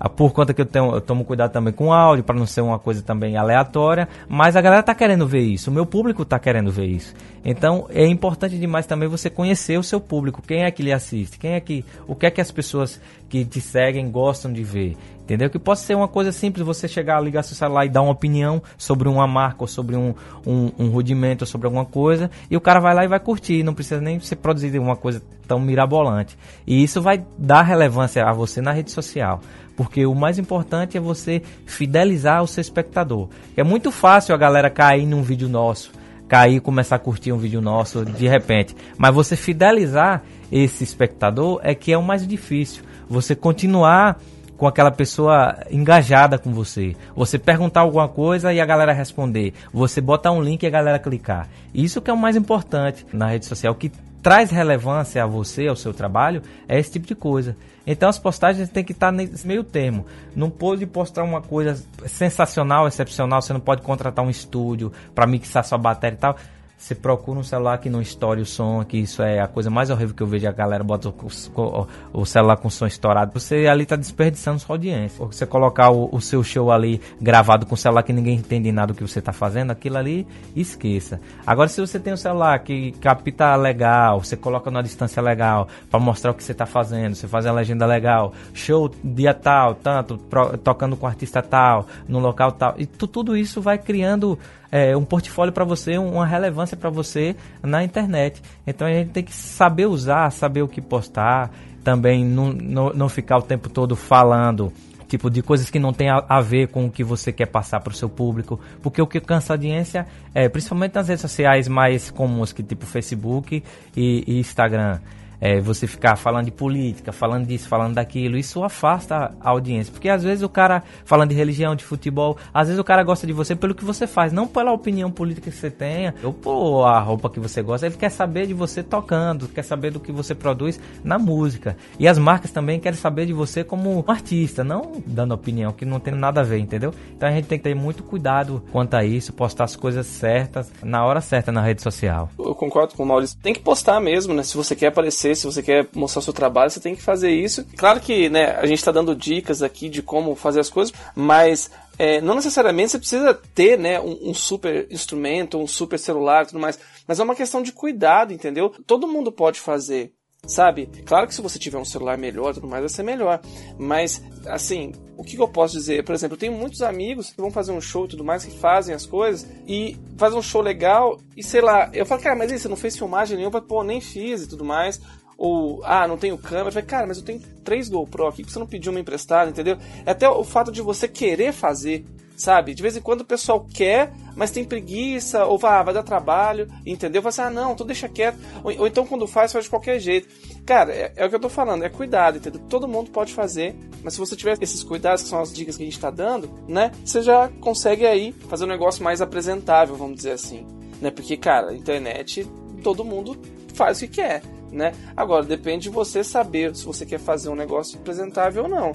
[SPEAKER 3] Ah, por conta que eu, tenho, eu tomo cuidado também com o áudio, para não ser uma coisa também aleatória, mas a galera tá querendo ver isso, o meu público tá querendo ver isso. Então é importante demais também você conhecer o seu público, quem é que lhe assiste, quem é que, o que é que as pessoas que te seguem gostam de ver. Entendeu? Que pode ser uma coisa simples, você chegar, ligar seu celular e dar uma opinião sobre uma marca ou sobre um, um, um rudimento ou sobre alguma coisa, e o cara vai lá e vai curtir, não precisa nem ser produzir uma coisa tão mirabolante. E isso vai dar relevância a você na rede social. Porque o mais importante é você fidelizar o seu espectador. É muito fácil a galera cair num vídeo nosso, cair e começar a curtir um vídeo nosso de repente. Mas você fidelizar esse espectador é que é o mais difícil. Você continuar com aquela pessoa engajada com você. Você perguntar alguma coisa e a galera responder. Você botar um link e a galera clicar. Isso que é o mais importante na rede social. Que traz relevância a você, ao seu trabalho, é esse tipo de coisa. Então as postagens têm que estar nesse meio termo. Não pode postar uma coisa sensacional, excepcional. Você não pode contratar um estúdio para mixar sua bateria e tal. Você procura um celular que não estoure o som, que isso é a coisa mais horrível que eu vejo. A galera bota o, o, celular com o som estourado. Você ali está desperdiçando sua audiência. Ou você colocar o, o, seu show ali gravado com o celular que ninguém entende nada do que você está fazendo, aquilo ali, esqueça. Agora, se você tem um celular que capta legal, você coloca numa distância legal para mostrar o que você está fazendo, você faz a legenda legal, show dia tal, tanto, pro, tocando com artista tal, no local tal. E tu, tudo isso vai criando é, um portfólio para você, uma relevância para você na internet. Então a gente tem que saber usar, saber o que postar, também não, não, não ficar o tempo todo falando tipo de coisas que não tem a, a ver com o que você quer passar para o seu público, porque o que cansa a audiência é, principalmente nas redes sociais mais comuns, que tipo Facebook e, e Instagram, é, você ficar falando de política, falando disso, falando daquilo, isso afasta a audiência. Porque às vezes o cara, falando de religião, de futebol, às vezes o cara gosta de você pelo que você faz, não pela opinião política que você tenha, ou por a roupa que você gosta. Ele quer saber de você tocando, quer saber do que você produz na música. E as marcas também querem saber de você como artista, não dando opinião, que não tem nada a ver, entendeu? Então a gente tem que ter muito cuidado quanto a isso, postar as coisas certas, na hora certa na rede social.
[SPEAKER 4] Eu concordo com o Maurício. Tem que postar mesmo, né? Se você quer aparecer, se você quer mostrar o seu trabalho, você tem que fazer isso. Claro que, né, a gente está dando dicas aqui de como fazer as coisas, mas é, não necessariamente você precisa ter né, um, um, super instrumento, um super celular e tudo mais, mas é uma questão de cuidado, entendeu? Todo mundo pode fazer sabe? Claro que se você tiver um celular melhor, tudo mais vai ser melhor, mas assim, o que, eu posso dizer? Por exemplo, eu tenho muitos amigos que vão fazer um show e tudo mais, que fazem as coisas e fazem um show legal e sei lá, eu falo, cara, mas aí, você não fez filmagem nenhuma, pô, nem fiz e tudo mais. Ou, ah, não tenho câmera. Eu cara, mas eu tenho três GoPro aqui que você não pediu uma emprestada, entendeu? É até o fato de você querer fazer sabe? De vez em quando o pessoal quer, mas tem preguiça, ou vai, ah, vai dar trabalho, entendeu? Vai assim, ah, não, então deixa quieto. Ou, ou, então quando faz, faz de qualquer jeito. Cara, é, é, o que eu tô falando, é cuidado, entendeu? Todo mundo pode fazer, mas se você tiver esses cuidados, que são as dicas que a gente tá dando, né? Você já consegue aí fazer um negócio mais apresentável, vamos dizer assim. Né? Porque, cara, internet, todo mundo faz o que quer. Né? Agora, depende de você saber se você quer fazer um negócio apresentável ou não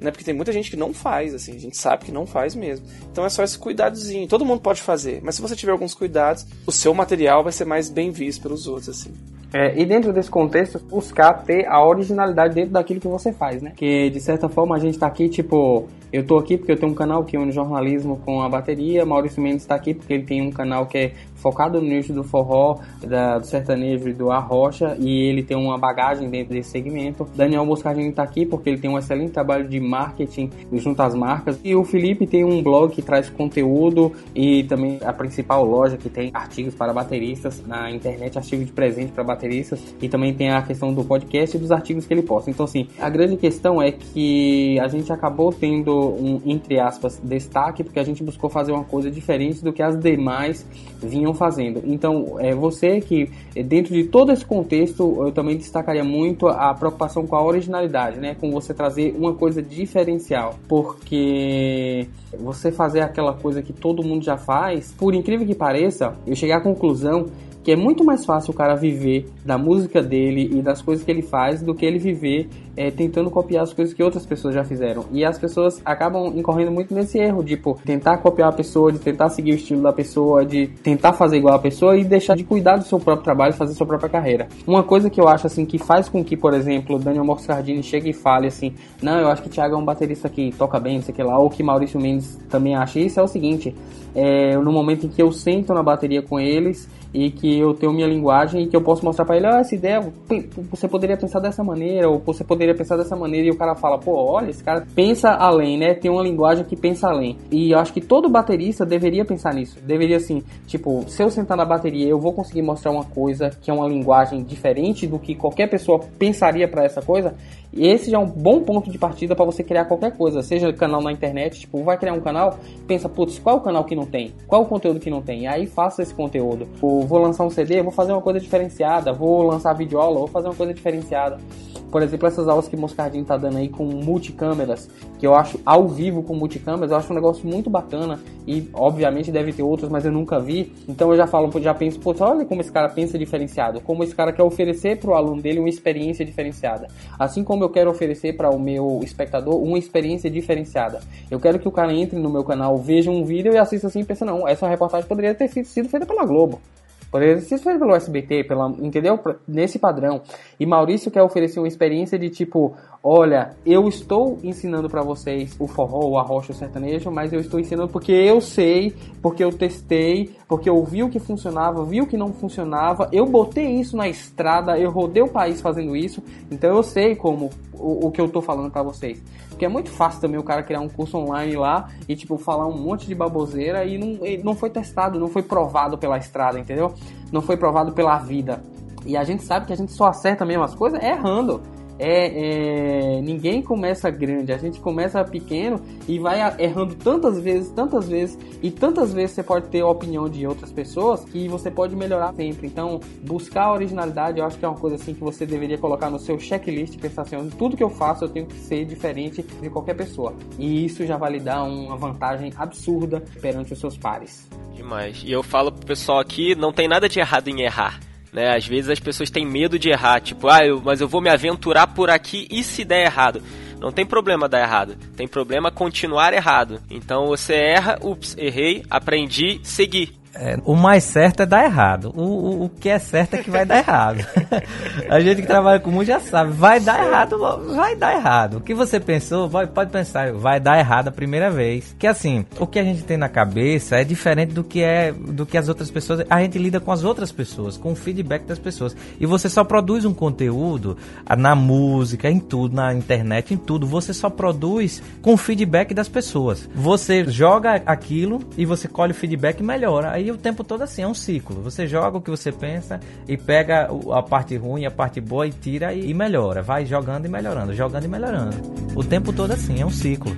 [SPEAKER 4] né? Porque tem muita gente que não faz, assim, a gente sabe que não faz mesmo. Então é só esse cuidadozinho. Todo mundo pode fazer, mas se você tiver alguns cuidados, o seu material vai ser mais bem visto pelos outros, assim.
[SPEAKER 2] É, e dentro desse contexto, buscar ter a originalidade dentro daquilo que você faz, né? Que de certa forma a gente tá aqui, tipo, eu tô aqui porque eu tenho um canal que une jornalismo com a bateria. Maurício Mendes está aqui porque ele tem um canal que é focado no nicho do forró, da, do sertanejo e do arrocha, e ele tem uma bagagem dentro desse segmento. Daniel Moscardini está aqui porque ele tem um excelente trabalho de marketing junto às marcas. E o Felipe tem um blog que traz conteúdo e também a principal loja que tem artigos para bateristas na internet, artigos de presente para bateristas, e também tem a questão do podcast e dos artigos que ele posta. Então, assim, a grande questão é que a gente acabou tendo um, entre aspas, destaque, porque a gente buscou fazer uma coisa diferente do que as demais vinham fazendo. Então, é você que, dentro de todo esse contexto, eu também destacaria muito a preocupação com a originalidade, né? Com você trazer uma coisa diferencial, porque você fazer aquela coisa que todo mundo já faz, por incrível que pareça, eu cheguei à conclusão que é muito mais fácil o cara viver da música dele e das coisas que ele faz do que ele viver é, tentando copiar as coisas que outras pessoas já fizeram. E as pessoas acabam incorrendo muito nesse erro, tipo, tentar copiar a pessoa, de tentar seguir o estilo da pessoa, de tentar fazer igual a pessoa e deixar de cuidar do seu próprio trabalho fazer sua própria carreira. Uma coisa que eu acho assim que faz com que, por exemplo, Daniel Moscardini chegue e fale assim: "Não, eu acho que Thiago é um baterista que toca bem, não sei que lá", ou que Maurício Mendes também acha isso é o seguinte: é, no momento em que eu sento na bateria com eles, e que eu tenho minha linguagem e que eu posso mostrar para ele, ah, essa ideia, você poderia pensar dessa maneira, ou você poderia pensar dessa maneira, e o cara fala, pô, olha, esse cara pensa além, né? Tem uma linguagem que pensa além. E eu acho que todo baterista deveria pensar nisso. Deveria assim, tipo, se eu sentar na bateria, eu vou conseguir mostrar uma coisa que é uma linguagem diferente do que qualquer pessoa pensaria para essa coisa. E esse já é um bom ponto de partida para você criar qualquer coisa, seja canal na internet, tipo, vai criar um canal, pensa, putz, qual é o canal que não tem? Qual é o conteúdo que não tem? E aí faça esse conteúdo. Ou vou lançar um CD, vou fazer uma coisa diferenciada, vou lançar videoaula, vou fazer uma coisa diferenciada. Por exemplo, essas aulas que Moscardinho tá dando aí com multicâmeras, que eu acho ao vivo com multicâmeras, eu acho um negócio muito bacana e obviamente deve ter outros, mas eu nunca vi. Então eu já falo, já penso, pô, olha como esse cara pensa diferenciado, como esse cara quer oferecer para o aluno dele uma experiência diferenciada. Assim como eu quero oferecer para o meu espectador uma experiência diferenciada. Eu quero que o cara entre no meu canal, veja um vídeo e assista assim e pense, não, essa reportagem poderia ter sido feita pela Globo. Por exemplo, se for pelo SBT, pela, entendeu? Nesse padrão. E Maurício quer oferecer uma experiência de tipo, olha, eu estou ensinando para vocês o forró, o arrocha, o sertanejo, mas eu estou ensinando porque eu sei, porque eu testei, porque eu vi o que funcionava, vi o que não funcionava, eu botei isso na estrada, eu rodei o país fazendo isso, então eu sei como o, o que eu tô falando para vocês. Porque é muito fácil também o cara criar um curso online lá e, tipo, falar um monte de baboseira e não, e não foi testado, não foi provado pela estrada, entendeu? Não foi provado pela vida. E a gente sabe que a gente só acerta mesmo as coisas errando. É, é, ninguém começa grande, a gente começa pequeno e vai errando tantas vezes, tantas vezes e tantas vezes você pode ter a opinião de outras pessoas que você pode melhorar sempre. Então, buscar a originalidade, eu acho que é uma coisa assim que você deveria colocar no seu checklist pensar assim, tudo que eu faço eu tenho que ser diferente de qualquer pessoa. E isso já vai lhe dar uma vantagem absurda perante os seus pares.
[SPEAKER 1] Demais. E eu falo pro pessoal aqui, não tem nada de errado em errar. Né? Às vezes as pessoas têm medo de errar, tipo, ah, eu, mas eu vou me aventurar por aqui e se der errado. Não tem problema dar errado, tem problema continuar errado. Então você erra, ups, errei, aprendi, segui.
[SPEAKER 3] É, o mais certo é dar errado. O, o, o, que é certo é que vai dar errado. a gente que trabalha com música já sabe, vai dar errado, vai dar errado. O que você pensou, vai, pode pensar, vai dar errado a primeira vez. Que assim, o que a gente tem na cabeça é diferente do que é do que as outras pessoas. A gente lida com as outras pessoas, com o feedback das pessoas. E você só produz um conteúdo na música, em tudo, na internet, em tudo. Você só produz com o feedback das pessoas. Você joga aquilo e você colhe o feedback e melhora. Aí o tempo todo assim, é um ciclo. Você joga o que você pensa e pega a parte ruim, a parte boa e tira e, melhora. Vai jogando e melhorando, jogando e melhorando. O tempo todo assim, é um ciclo.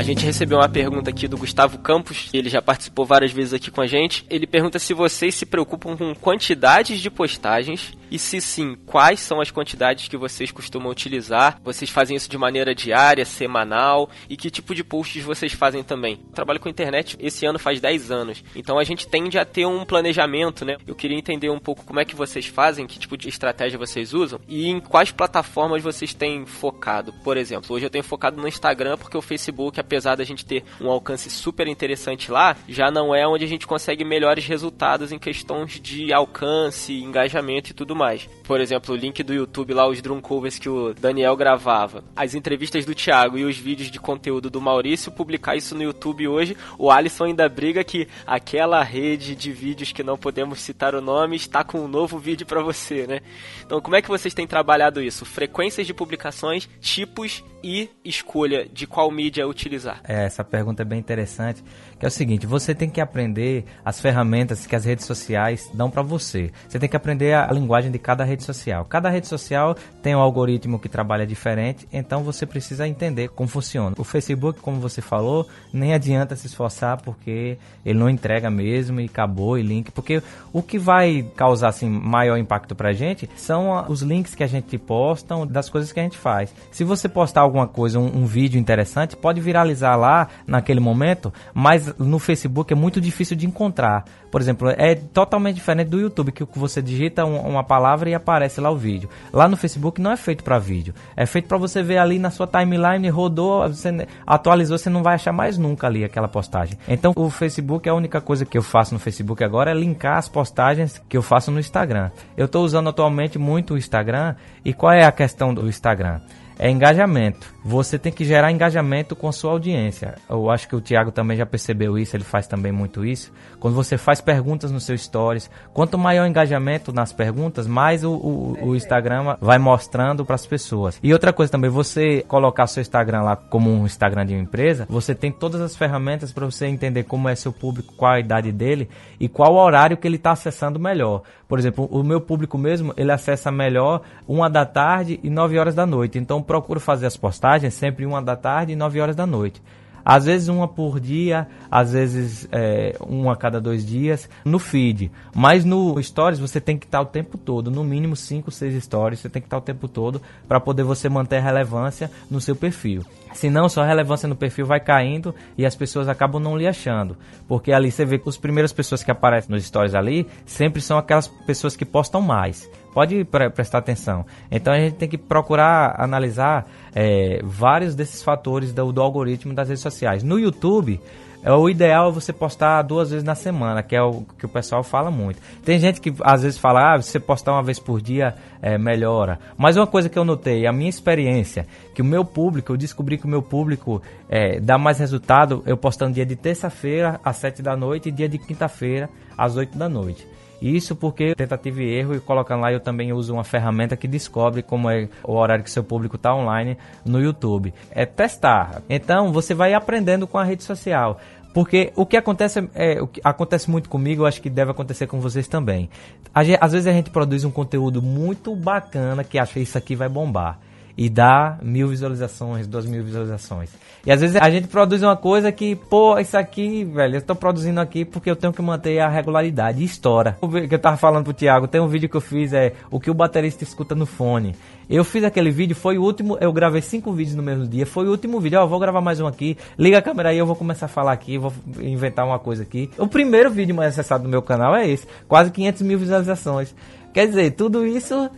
[SPEAKER 1] A gente recebeu uma pergunta aqui do Gustavo Campos, ele já participou várias vezes aqui com a gente. Ele pergunta se vocês se preocupam com quantidades de postagens e se sim, quais são as quantidades que vocês costumam utilizar? Vocês fazem isso de maneira diária, semanal? E que tipo de posts vocês fazem também? Eu trabalho com internet esse ano faz 10 anos, então a gente tende a ter um planejamento, né? Eu queria entender um pouco como é que vocês fazem, que tipo de estratégia vocês usam e em quais plataformas vocês têm focado. Por exemplo, hoje eu tenho focado no Instagram porque o Facebook, apesar da gente ter um alcance super interessante lá, já não é onde a gente consegue melhores resultados em questões de alcance, engajamento e tudo mais. Por exemplo, o link do YouTube lá, os drum covers que o Daniel gravava, as entrevistas do Thiago e os vídeos de conteúdo do Maurício, publicar isso no YouTube hoje, o Alisson ainda briga que aquela rede de vídeos que não podemos citar o nome está com um novo vídeo para você, né? Então, como é que vocês têm trabalhado isso? Frequências de publicações, tipos e escolha de qual mídia utilizar?
[SPEAKER 3] É, essa pergunta é bem interessante, que é o seguinte, você tem que aprender as ferramentas que as redes sociais dão para você. Você tem que aprender a linguagem de cada rede social. Cada rede social tem um algoritmo que trabalha diferente, então você precisa entender como funciona. O Facebook, como você falou, nem adianta se esforçar porque ele não entrega mesmo e acabou e link, porque o que vai causar assim maior impacto pra gente são os links que a gente posta das coisas que a gente faz. Se você postar alguma coisa, um, um vídeo interessante, pode viralizar lá naquele momento, mas no Facebook é muito difícil de encontrar. Por exemplo, é totalmente diferente do YouTube, que você digita um, uma palavra e aparece lá o vídeo. Lá no Facebook não é feito para vídeo, é feito para você ver ali na sua timeline, rodou, você atualizou, você não vai achar mais nunca ali aquela postagem. Então o Facebook, a única coisa que eu faço no Facebook agora é linkar as postagens que eu faço no Instagram. Eu estou usando atualmente muito o Instagram e qual é a questão do Instagram? É engajamento. Você tem que gerar engajamento com a sua audiência. Eu acho que o Thiago também já percebeu isso, ele faz também muito isso. Quando você faz perguntas no seu stories, quanto maior o engajamento nas perguntas, mais o, o, o Instagram vai mostrando para as pessoas. E outra coisa também, você colocar seu Instagram lá como um Instagram de uma empresa, você tem todas as ferramentas para você entender como é seu público, qual a idade dele e qual horário que ele está acessando melhor. Por exemplo, o meu público mesmo, ele acessa melhor uma da tarde e nove horas da noite. Então procuro fazer as postagens sempre uma da tarde e nove horas da noite. Às vezes uma por dia, às vezes é, uma a cada dois dias no feed. Mas no Stories você tem que estar o tempo todo, no mínimo 5, 6 Stories, você tem que estar o tempo todo para poder você manter a relevância no seu perfil. Senão sua relevância no perfil vai caindo e as pessoas acabam não lhe achando. Porque ali você vê que as primeiras pessoas que aparecem nos stories ali sempre são aquelas pessoas que postam mais. Pode pre prestar atenção. Então a gente tem que procurar analisar é, vários desses fatores do, do algoritmo das redes sociais. No YouTube, é o ideal é você postar duas vezes na semana, que é o que o pessoal fala muito. Tem gente que às vezes fala, ah, se você postar uma vez por dia, é, melhora. Mas uma coisa que eu notei, a minha experiência, que o meu público, eu descobri que o meu público é, dá mais resultado eu postando dia de terça-feira às sete da noite e dia de quinta-feira às oito da noite. Isso porque tentativa e erro e colocando lá eu também uso uma ferramenta que descobre como é o horário que seu público está online no YouTube. É testar. Então você vai aprendendo com a rede social. Porque o que acontece é o que acontece muito comigo, eu acho que deve acontecer com vocês também. Às vezes a gente produz um conteúdo muito bacana que acha isso aqui vai bombar e dá mil visualizações, duas mil visualizações. E às vezes a gente produz uma coisa que, pô, isso aqui, velho, eu estou produzindo aqui porque eu tenho que manter a regularidade. E estoura. O que eu tava falando pro Thiago, tem um vídeo que eu fiz, é o que o baterista escuta no fone. Eu fiz aquele vídeo, foi o último, eu gravei cinco vídeos no mesmo dia, foi o último vídeo, ó, vou gravar mais um aqui, liga a câmera aí, eu vou começar a falar aqui, vou inventar uma coisa aqui. O primeiro vídeo mais acessado do meu canal é esse, quase 500 mil visualizações. Quer dizer, tudo isso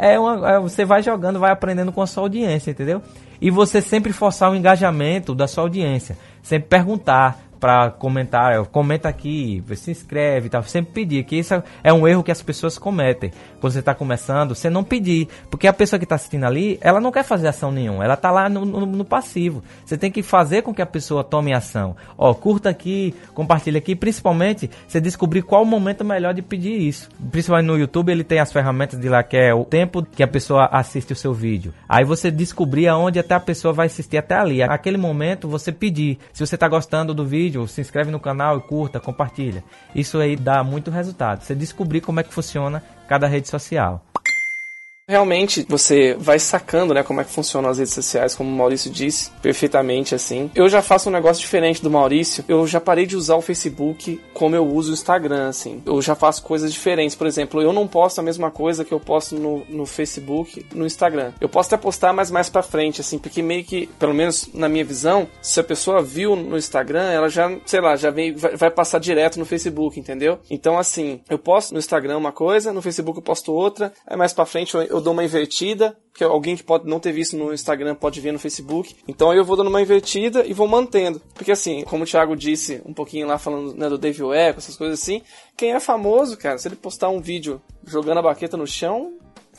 [SPEAKER 3] é uma, é, você vai jogando, vai aprendendo com a sua audiência, entendeu? E você sempre forçar o engajamento da sua audiência, sempre perguntar, para comentar, comenta aqui, se inscreve, tá? Sempre pedir, que isso é um erro que as pessoas cometem. Quando você está começando, você não pedir, porque a pessoa que está assistindo ali, ela não quer fazer ação nenhuma, ela está lá no, no, no, passivo. Você tem que fazer com que a pessoa tome ação. Ó, curta aqui, compartilha aqui, principalmente você descobrir qual o momento melhor de pedir isso. Principalmente no YouTube, ele tem as ferramentas de lá que é o tempo que a pessoa assiste o seu vídeo. Aí você descobrir aonde até a pessoa vai assistir até ali. Naquele momento, você pedir. Se você está gostando do vídeo, vídeo, se inscreve no canal e curta, compartilha. Isso aí dá muito resultado. Você descobrir como é que funciona cada rede social
[SPEAKER 4] realmente você vai sacando, né, como é que funcionam as redes sociais, como o Maurício disse, perfeitamente assim. Eu já faço um negócio diferente do Maurício. Eu já parei de usar o Facebook como eu uso o Instagram, assim. Eu já faço coisas diferentes. Por exemplo, eu não posto a mesma coisa que eu posto no, no Facebook, no Instagram. Eu posso até postar, mas mais pra frente, assim, porque meio que, pelo menos na minha visão, se a pessoa viu no Instagram, ela já, sei lá, já vem, vai, vai passar direto no Facebook, entendeu? Então, assim, eu posto no Instagram uma coisa, no Facebook eu posto outra, aí mais pra frente eu, eu eu dou uma invertida, que alguém que pode não ter visto no Instagram pode ver no Facebook. Então aí eu vou dando uma invertida e vou mantendo. Porque assim, como o Thiago disse um pouquinho lá falando né, do Dave Echo, essas coisas assim, quem é famoso, cara, se ele postar um vídeo jogando a baqueta no chão,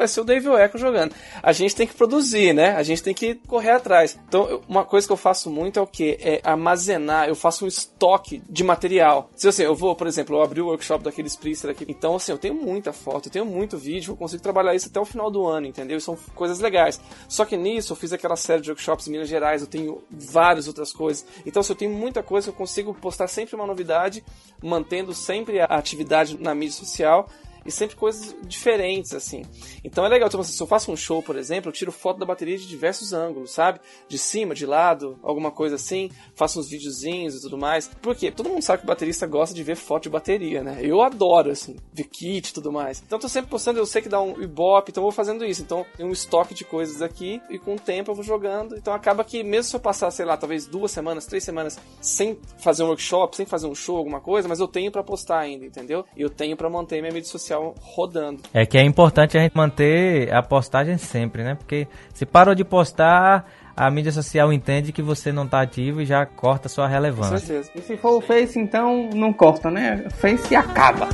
[SPEAKER 4] ser o Dave Echo jogando. A gente tem que produzir, né? A gente tem que correr atrás. Então, uma coisa que eu faço muito é o que? É armazenar. Eu faço um estoque de material. Se assim, eu vou, por exemplo, eu abri o workshop daqueles Priester aqui. Então, assim, eu tenho muita foto, eu tenho muito vídeo, eu consigo trabalhar isso até o final do ano, entendeu? são coisas legais. Só que nisso, eu fiz aquela série de workshops em Minas Gerais, eu tenho várias outras coisas. Então, se eu tenho muita coisa, eu consigo postar sempre uma novidade, mantendo sempre a atividade na mídia social e sempre coisas diferentes, assim. Então é legal, assim, se eu faço um show, por exemplo, eu tiro foto da bateria de diversos ângulos, sabe? De cima, de lado, alguma coisa assim, faço uns videozinhos e tudo mais. Por quê? Todo mundo sabe que o baterista gosta de ver foto de bateria, né? Eu adoro, assim, ver kit e tudo mais. Então eu tô sempre postando, eu sei que dá um ibope, então eu vou fazendo isso. Então tem um estoque de coisas aqui e com o tempo eu vou jogando. Então acaba que mesmo se eu passar, sei lá, talvez duas semanas, três semanas sem fazer um workshop, sem fazer um show, alguma coisa, mas eu tenho para postar ainda, entendeu? E eu tenho para manter minha mídia social social rodando.
[SPEAKER 3] É que é importante a gente manter a postagem sempre, né? Porque se parou de postar, a mídia social entende que você não está ativo e já corta sua relevância. Com
[SPEAKER 2] certeza. E se for o Face, então não corta, né? Face acaba.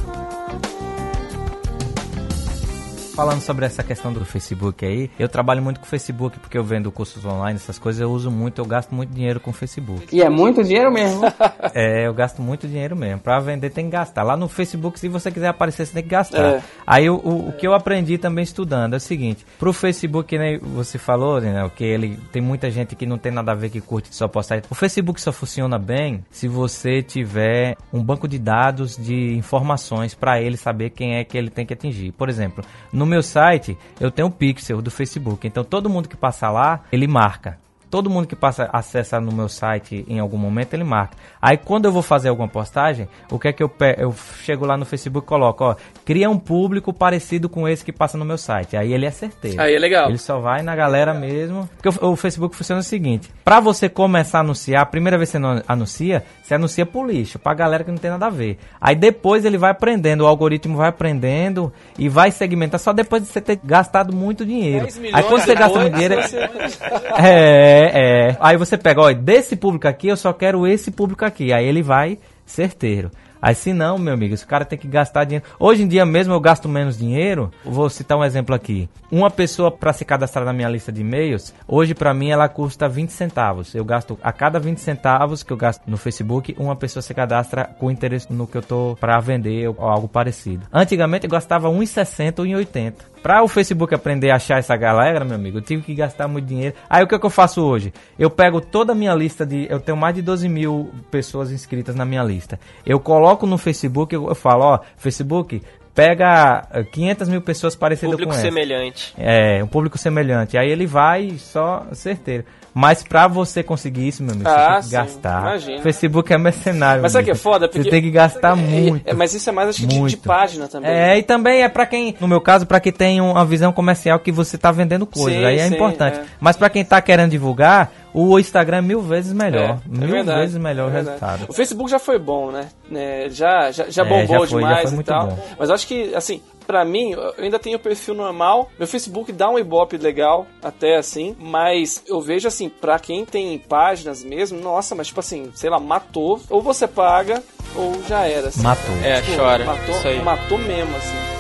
[SPEAKER 3] Falando sobre essa questão do Facebook aí, eu trabalho muito com o Facebook porque eu vendo cursos online, essas coisas eu uso muito, eu gasto muito dinheiro com o Facebook.
[SPEAKER 2] E é muito dinheiro mesmo?
[SPEAKER 3] é, eu gasto muito dinheiro mesmo. Pra vender tem que gastar. Lá no Facebook, se você quiser aparecer, você tem que gastar. É. Aí o, o, o, que eu aprendi também estudando é o seguinte: pro Facebook, né, você falou, né, que ele tem muita gente que não tem nada a ver que curte só postar. O Facebook só funciona bem se você tiver um banco de dados de informações para ele saber quem é que ele tem que atingir. Por exemplo, no meu site, eu tenho um pixel do Facebook. Então todo mundo que passa lá, ele marca. Todo mundo que passa acessa no meu site em algum momento, ele marca. Aí quando eu vou fazer alguma postagem, o que é que eu eu chego lá no Facebook e coloco, ó, cria um público parecido com esse que passa no meu site. Aí ele é certeiro.
[SPEAKER 4] Aí é legal.
[SPEAKER 3] Ele só vai na galera mesmo. Porque o, o Facebook funciona o seguinte: para você começar a anunciar, a primeira vez que você não anuncia, você anuncia por lixo, pra galera que não tem nada a ver. Aí depois ele vai aprendendo, o algoritmo vai aprendendo e vai segmentar só depois de você ter gastado muito dinheiro. Aí quando você gasta muito dinheiro. Você... é. É, é. Aí você pega, ó, desse público aqui eu só quero esse público aqui. Aí ele vai certeiro. Aí se não, meu amigo, esse cara tem que gastar dinheiro. Hoje em dia mesmo eu gasto menos dinheiro. Vou citar um exemplo aqui. Uma pessoa para se cadastrar na minha lista de e-mails, hoje para mim ela custa 20 centavos. Eu gasto a cada 20 centavos que eu gasto no Facebook, uma pessoa se cadastra com interesse no que eu tô para vender ou algo parecido. Antigamente eu gastava 1,60 ou 1,80 Pra o Facebook aprender a achar essa galera, meu amigo, eu tive que gastar muito dinheiro. Aí o que, é que eu faço hoje? Eu pego toda a minha lista de. Eu tenho mais de 12 mil pessoas inscritas na minha lista. Eu coloco no Facebook, eu, eu falo, ó, Facebook, pega 500 mil pessoas parecidas
[SPEAKER 1] público
[SPEAKER 3] com essa.
[SPEAKER 1] semelhante.
[SPEAKER 3] É, um público semelhante. Aí ele vai só certeiro. Mas pra você conseguir isso, meu amigo,
[SPEAKER 4] Ah,
[SPEAKER 3] você tem que
[SPEAKER 4] sim,
[SPEAKER 3] gastar.
[SPEAKER 4] imagino.
[SPEAKER 3] Facebook é mercenário.
[SPEAKER 4] Mas sabe o que é foda? Porque
[SPEAKER 3] Você tem que gastar
[SPEAKER 4] É,
[SPEAKER 3] muito.
[SPEAKER 4] é, mas isso é mais acho que de, de página também.
[SPEAKER 3] É, e também é pra quem, no meu caso, pra quem tem uma visão comercial que você tá vendendo coisas,
[SPEAKER 4] Sim,
[SPEAKER 3] aí é
[SPEAKER 4] sim,
[SPEAKER 3] importante.
[SPEAKER 4] é.
[SPEAKER 3] Mas pra quem tá querendo divulgar, o Instagram é mil vezes melhor,
[SPEAKER 4] É, é
[SPEAKER 3] mil
[SPEAKER 4] verdade,
[SPEAKER 3] vezes melhor
[SPEAKER 4] é
[SPEAKER 3] o
[SPEAKER 4] verdade.
[SPEAKER 3] resultado.
[SPEAKER 4] O Facebook já foi bom, né? É, já, já, já
[SPEAKER 3] É,
[SPEAKER 4] bombou
[SPEAKER 3] já foi- já
[SPEAKER 4] demais
[SPEAKER 3] foi
[SPEAKER 4] e
[SPEAKER 3] muito
[SPEAKER 4] tal.
[SPEAKER 3] bom.
[SPEAKER 4] Mas acho que, assim, pra mim, eu ainda tenho o perfil normal. Meu Facebook dá um ibope legal, até assim. Mas eu vejo, assim, pra quem tem páginas mesmo, nossa, mas tipo assim, sei lá, matou. Ou você paga, ou já era. Assim.
[SPEAKER 3] Matou.
[SPEAKER 1] É,
[SPEAKER 4] Tipo,
[SPEAKER 1] chora.
[SPEAKER 4] Matou,
[SPEAKER 1] Isso aí.
[SPEAKER 4] matou mesmo, assim.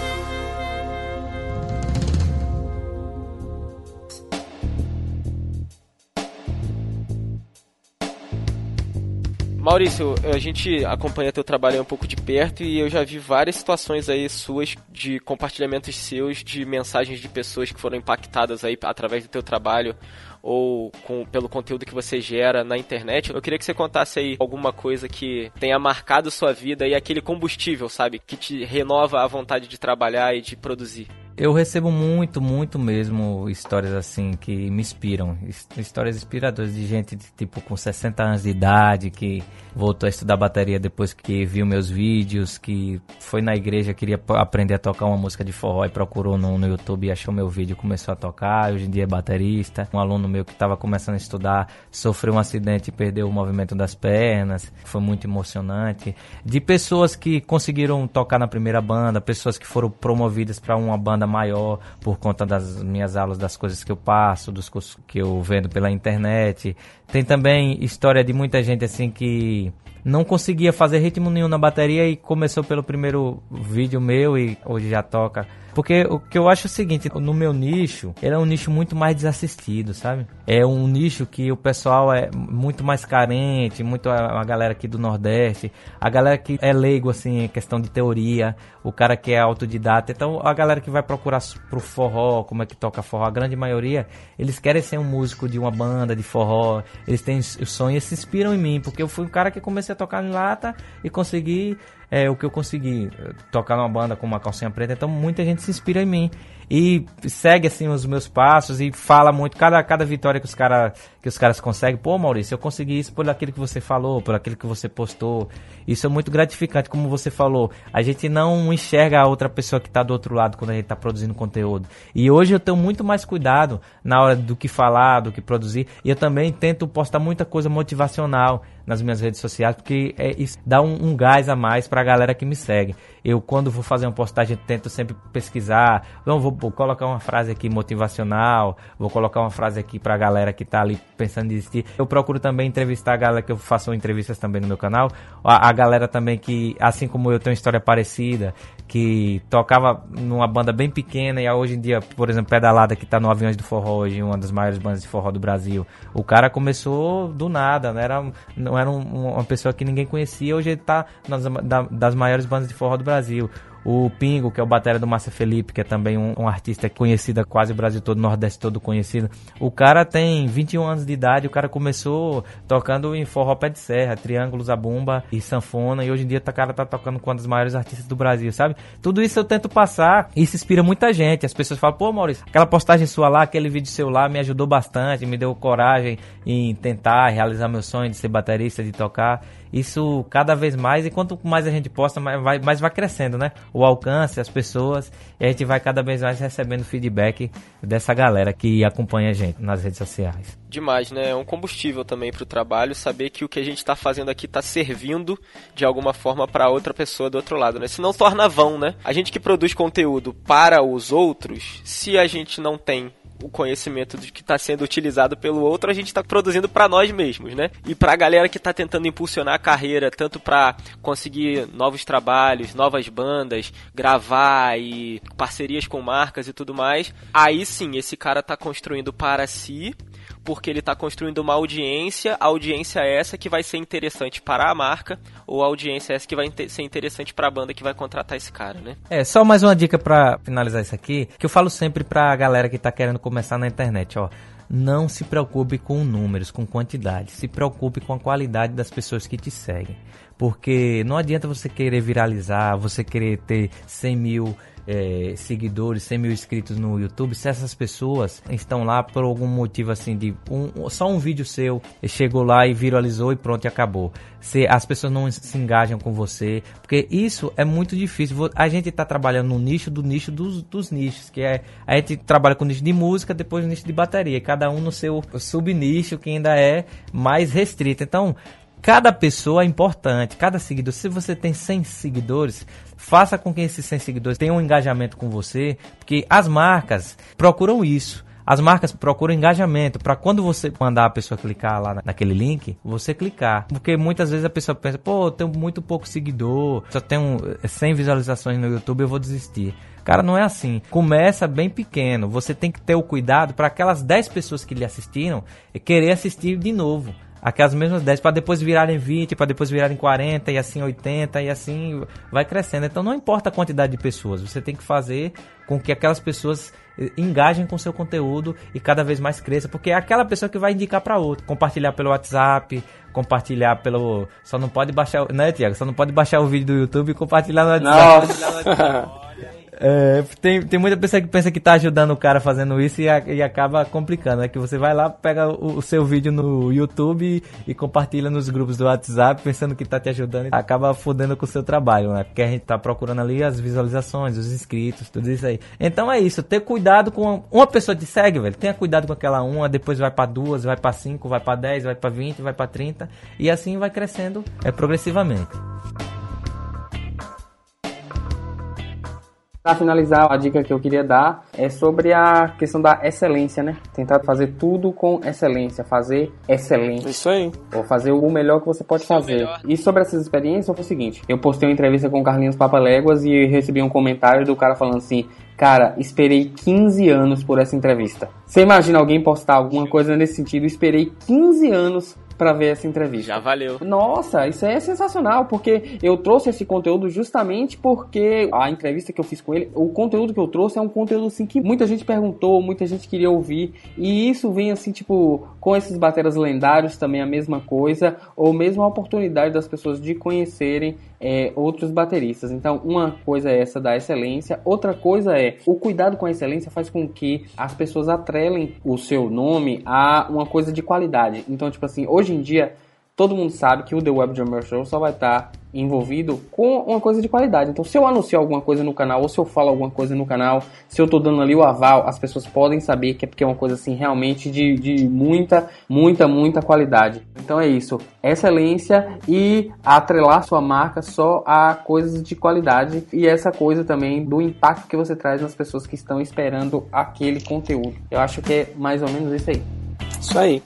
[SPEAKER 1] Maurício, a gente acompanha teu trabalho um pouco de perto e eu já vi várias situações aí suas de compartilhamentos seus de mensagens de pessoas que foram impactadas aí através do teu trabalho ou com, pelo conteúdo que você gera na internet. Eu queria que você contasse aí alguma coisa que tenha marcado sua vida e aquele combustível, sabe, que te renova a vontade de trabalhar e de produzir.
[SPEAKER 3] Eu recebo muito, muito mesmo histórias assim que me inspiram. His- Histórias inspiradoras de gente tipo com 60 anos de idade que voltou a estudar bateria depois que viu meus vídeos, que foi na igreja, queria aprender a tocar uma música de forró e procurou no, no YouTube e achou meu vídeo começou a tocar. Hoje em dia é baterista. Um aluno meu que estava começando a estudar sofreu um acidente e perdeu o movimento das pernas. Foi muito emocionante. De pessoas que conseguiram tocar na primeira banda, pessoas que foram promovidas para uma banda maior por conta das minhas aulas, das coisas que eu passo, dos cursos que eu vendo pela internet. Tem também história de muita gente assim que não conseguia fazer ritmo nenhum na bateria e começou pelo primeiro vídeo meu e hoje já toca. Porque o que eu acho é o seguinte, no meu nicho, ele é um nicho muito mais desassistido, sabe? É um nicho que o pessoal é muito mais carente, muito a, galera aqui do Nordeste, a galera que é leigo, assim, em questão de teoria, o cara que é autodidata. Então, a galera que vai procurar pro forró, como é que toca forró, a grande maioria, eles querem ser um músico de uma banda de forró, eles têm o sonho e se inspiram em mim, porque eu fui um cara que comecei a tocar em lata e consegui é, o que eu consegui eh, tocar numa banda com uma calcinha preta, então muita gente se inspira em mim e segue assim os meus passos e fala muito cada cada vitória que os cara que os caras conseguem. Pô, Maurício, eu consegui isso por aquilo que você falou, por aquilo que você postou. Isso é muito gratificante, como você falou. A gente não enxerga a outra pessoa que está do outro lado quando a gente está produzindo conteúdo. E hoje eu tenho muito mais cuidado na hora do que falar, do que produzir. E eu também tento postar muita coisa motivacional nas minhas redes sociais, porque é, isso dá um, um gás a mais para a galera que me segue. Eu, quando vou fazer uma postagem, tento sempre pesquisar. Não, vou, vou colocar uma frase aqui motivacional, vou colocar uma frase aqui para a galera que tá ali pensando em desistir. Eu procuro também entrevistar a galera que eu faço entrevistas também no meu canal. A, a galera também que, assim como eu, tem uma história parecida, que tocava numa banda bem pequena e hoje em dia, por exemplo, Pedalada, que tá no Aviões do Forró hoje, uma das maiores bandas de forró do Brasil. O cara começou do nada, não era, não era um- uma pessoa que ninguém conhecia, hoje ele tá nas da- das maiores bandas de forró do Brasil. O Pingo, que é o batera do Márcia Felipe, que é também um, um artista conhecido, quase o Brasil todo, Nordeste todo conhecido. O cara tem 21 anos de idade, o cara começou tocando em forró pé de serra, triângulo, zabumba e sanfona, e hoje em dia o cara tá tocando com uma das maiores artistas do Brasil, sabe? Tudo isso eu tento passar e isso inspira muita gente. As pessoas falam, pô, Maurício, aquela postagem sua lá, aquele vídeo seu lá me ajudou bastante, me deu coragem em tentar realizar meu sonho de ser baterista, de tocar. Isso cada vez mais, e quanto mais a gente posta, mais vai, mais vai crescendo, né? O alcance, as pessoas, e a gente vai cada vez mais recebendo feedback dessa galera que acompanha a gente nas redes sociais.
[SPEAKER 1] Demais, né? É um combustível também pro trabalho saber que o que a gente tá fazendo aqui tá servindo de alguma forma para outra pessoa do outro lado, né? Se não torna vão, né? A gente que produz conteúdo para os outros, se a gente não tem o conhecimento de que está sendo utilizado pelo outro, a gente está produzindo para nós mesmos, né? E para a galera que está tentando impulsionar a carreira, tanto para conseguir novos trabalhos, novas bandas, gravar e parcerias com marcas e tudo mais, aí sim esse cara está construindo para si porque ele está construindo uma audiência, a audiência é essa que vai ser interessante para a marca, ou a audiência é essa que vai ser interessante para a banda que vai contratar esse cara, né?
[SPEAKER 3] É, só mais uma dica para finalizar isso aqui, que eu falo sempre para a galera que está querendo começar na internet, ó não se preocupe com números, com quantidade. Se preocupe com a qualidade das pessoas que te seguem. Porque não adianta você querer viralizar, você querer ter 100 mil é, seguidores, 100 mil inscritos no YouTube, se essas pessoas estão lá por algum motivo assim de um, só um vídeo seu chegou lá e viralizou e pronto e acabou. Se as pessoas não se engajam com você, porque isso é muito difícil. A gente está trabalhando no nicho do nicho dos, dos nichos, que é a gente trabalha com nicho de música, depois nicho de bateria, cada um no seu subnicho que ainda é mais restrito. Então, Cada pessoa é importante, cada seguidor. Se você tem 100 seguidores, faça com que esses 100 seguidores tenham um engajamento com você, porque as marcas procuram isso. As marcas procuram engajamento para quando você mandar a pessoa clicar lá naquele link, você clicar. Porque muitas vezes a pessoa pensa, pô, eu tenho muito pouco seguidor, só tenho 100 visualizações no YouTube, eu vou desistir. Cara, não é assim. Começa bem pequeno. Você tem que ter o cuidado para aquelas 10 pessoas que lhe assistiram querer assistir de novo aquelas mesmas 10 para depois virarem 20, para depois virarem 40 e assim 80 e assim vai crescendo. Então não importa a quantidade de pessoas, você tem que fazer com que aquelas pessoas eh, engajem com seu conteúdo e cada vez mais cresça, porque é aquela pessoa que vai indicar para outro, compartilhar pelo WhatsApp, compartilhar pelo, só não pode baixar, né, Tiago? Só não pode baixar o vídeo do YouTube e compartilhar no WhatsApp. É, tem, tem muita pessoa que pensa que tá ajudando o cara fazendo isso e, a, e acaba complicando. É que você vai lá, pega o, o seu vídeo no YouTube e, e, compartilha nos grupos do WhatsApp pensando que tá te ajudando e acaba fodendo com o seu trabalho, né? Porque a gente tá procurando ali as visualizações, os inscritos, tudo isso aí. Então é isso, ter cuidado com uma pessoa te segue, velho. Tenha cuidado com aquela uma, depois vai para duas, vai para cinco, vai para dez, vai para vinte, vai para trinta e assim vai crescendo é progressivamente.
[SPEAKER 2] Para finalizar, a dica que eu queria dar é sobre a questão da excelência, né? Tentar fazer tudo com excelência, fazer excelente.
[SPEAKER 4] Isso aí.
[SPEAKER 2] Ou fazer o melhor que você pode fazer. E sobre essas experiências, foi o seguinte: eu postei uma entrevista com o Carlinhos Papaléguas e recebi um comentário do cara falando assim: Cara, esperei 15 anos por essa entrevista. Você imagina alguém postar alguma coisa nesse sentido? Esperei 15 anos para ver essa entrevista.
[SPEAKER 1] Já valeu.
[SPEAKER 2] Nossa, isso é sensacional, porque eu trouxe esse conteúdo justamente porque a entrevista que eu fiz com ele, o conteúdo que eu trouxe é um conteúdo assim que muita gente perguntou, muita gente queria ouvir, e isso vem assim, tipo, com esses bateras lendários também a mesma coisa, ou mesmo a oportunidade das pessoas de conhecerem é, outros bateristas. Então, uma coisa é essa da excelência, outra coisa é o cuidado com a excelência faz com que as pessoas atrelem o seu nome a uma coisa de qualidade. Então, tipo assim, hoje em dia todo mundo sabe que o The Web Drummer Show só vai estar envolvido com uma coisa de qualidade. Então, se eu anuncio alguma coisa no canal, ou se eu falo alguma coisa no canal, se eu estou dando ali o aval, as pessoas podem saber que é porque é uma coisa assim realmente de, de muita, muita, muita qualidade. Então é isso. Excelência e atrelar sua marca só a coisas de qualidade e essa coisa também do impacto que você traz nas pessoas que estão esperando aquele conteúdo. Eu acho que é mais ou menos isso aí.
[SPEAKER 4] Isso aí.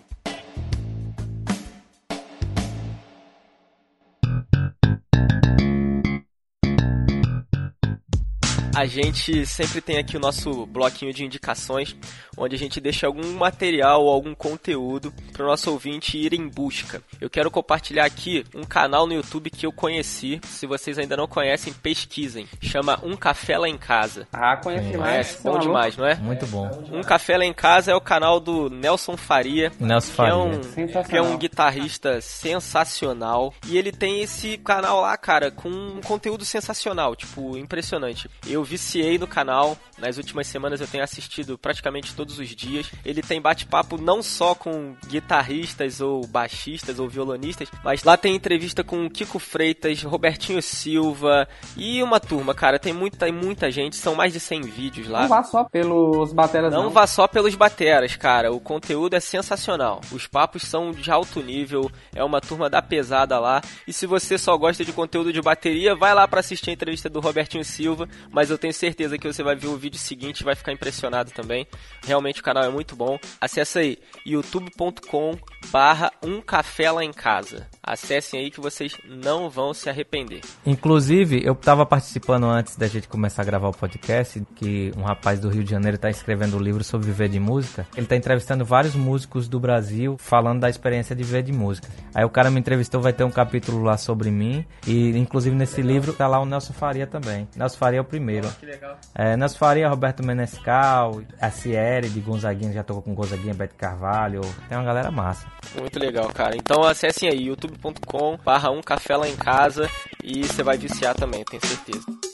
[SPEAKER 1] A gente sempre tem aqui o nosso bloquinho de indicações, onde a gente deixa algum material ou algum conteúdo para o nosso ouvinte ir em busca. Eu quero compartilhar aqui um canal no YouTube que eu conheci. Se vocês ainda não conhecem, pesquisem. Chama Um Café Lá em Casa.
[SPEAKER 2] Ah, conhece mais.
[SPEAKER 1] Bom demais, não é?
[SPEAKER 3] Muito bom.
[SPEAKER 1] Um Café Lá em Casa é o canal do Nelson Faria.
[SPEAKER 3] Nelson
[SPEAKER 1] Faria.
[SPEAKER 3] Que
[SPEAKER 1] é um, que é um guitarrista sensacional. E ele tem esse canal lá, cara, com um conteúdo sensacional, tipo, impressionante. Eu viciei no canal. Nas últimas semanas eu tenho assistido praticamente todos os dias. Ele tem bate-papo não só com guitarristas ou baixistas ou violonistas, mas lá tem entrevista com Kiko Freitas, Robertinho Silva e uma turma, cara. Tem muita, muita gente, são mais de 100 vídeos lá.
[SPEAKER 2] Não vá só pelos bateras,
[SPEAKER 1] não. Não vá só pelos bateras, cara. O conteúdo é sensacional. Os papos são de alto nível, é uma turma da pesada lá. E se você só gosta de conteúdo de bateria, vai lá para assistir a entrevista do Robertinho Silva, mas eu tenho certeza que você vai ver o vídeo seguinte e vai ficar impressionado também. Realmente o canal é muito bom. Acesse aí youtube.com barra um café lá em casa. Acessem aí que vocês não vão se arrepender.
[SPEAKER 3] Inclusive, eu estava participando antes da gente começar a gravar o podcast, que um rapaz do Rio de Janeiro está escrevendo um livro sobre viver de música. Ele está entrevistando vários músicos do Brasil, falando da experiência de viver de música. Aí o cara me entrevistou, vai ter um capítulo lá sobre mim, e inclusive nesse livro tá lá o Nelson Faria também. Nelson Faria é o primeiro.
[SPEAKER 1] Que legal.
[SPEAKER 3] É, Nelson Faria, Roberto Menescal, a Cieri de Gonzaguinha, já tocou com Gonzaguinha, Beto Carvalho. Tem uma galera massa.
[SPEAKER 1] Muito legal, cara. Então acessem aí youtube.com barra um café lá em casa e você vai viciar também, tenho certeza.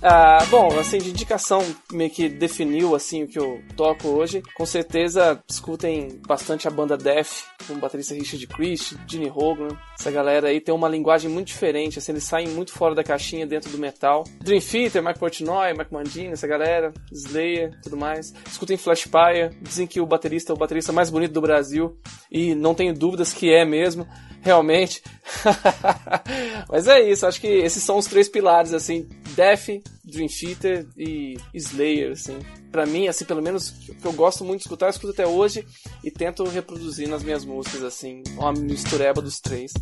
[SPEAKER 4] Ah, bom, assim, de indicação meio que definiu assim o que eu toco hoje. Com certeza escutem bastante a banda Def, com o baterista Richard Christ, Gene Hogan. Essa galera aí tem uma linguagem muito diferente, assim, eles saem muito fora da caixinha dentro do metal. Dream Theater, Mike Portnoy, Mike Mandini, essa galera, Slayer, tudo mais. Escutem Flashfire, dizem que o baterista é o baterista mais bonito do Brasil e não tenho dúvidas que é mesmo realmente. Mas é isso, acho que esses são os três pilares, assim, Def, Dream Theater e Slayer, assim. Pra mim, assim, pelo menos, que eu gosto muito de escutar, eu escuto até hoje e tento reproduzir nas minhas músicas, assim, uma mistureba dos três.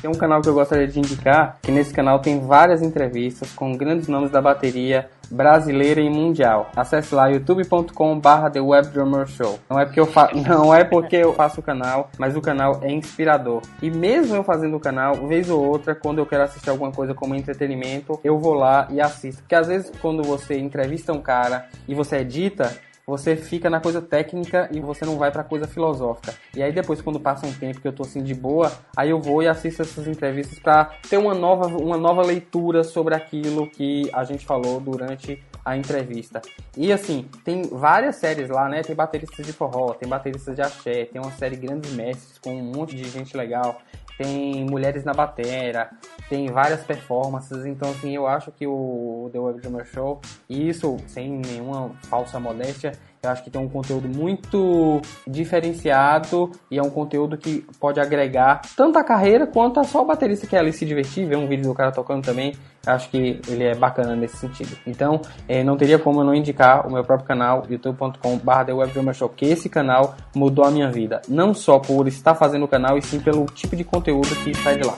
[SPEAKER 2] Tem um canal que eu gostaria de indicar, que nesse canal tem várias entrevistas com grandes nomes da bateria brasileira e mundial. Acesse lá youtube.com/barra The Web Drummer Show. Não é porque eu fa... não é porque eu faço o canal, mas o canal é inspirador. E mesmo eu fazendo o canal, vez ou outra, quando eu quero assistir alguma coisa como entretenimento, eu vou lá e assisto. Porque às vezes quando você entrevista um cara e você edita, você fica na coisa técnica e você não vai pra coisa filosófica. E aí depois, quando passa um tempo que eu tô assim de boa, aí eu vou e assisto essas entrevistas pra ter uma nova, uma nova leitura sobre aquilo que a gente falou durante a entrevista. E assim, tem várias séries lá, né? Tem bateristas de forró, tem bateristas de axé, tem uma série Grandes Mestres com um monte de gente legal tem mulheres na batera, tem várias performances, então assim, eu acho que o The Web Drummer Show, e isso sem nenhuma falsa modéstia, eu acho que tem um conteúdo muito diferenciado e é um conteúdo que pode agregar tanto a carreira quanto a só o baterista que é ali se divertir, ver um vídeo do cara tocando também. Eu acho que ele é bacana nesse sentido. Então, eh, não teria como eu não indicar o meu próprio canal, youtube.com.br Show, que esse canal mudou a minha vida. Não só por estar fazendo o canal, e sim pelo tipo de conteúdo que sai de lá.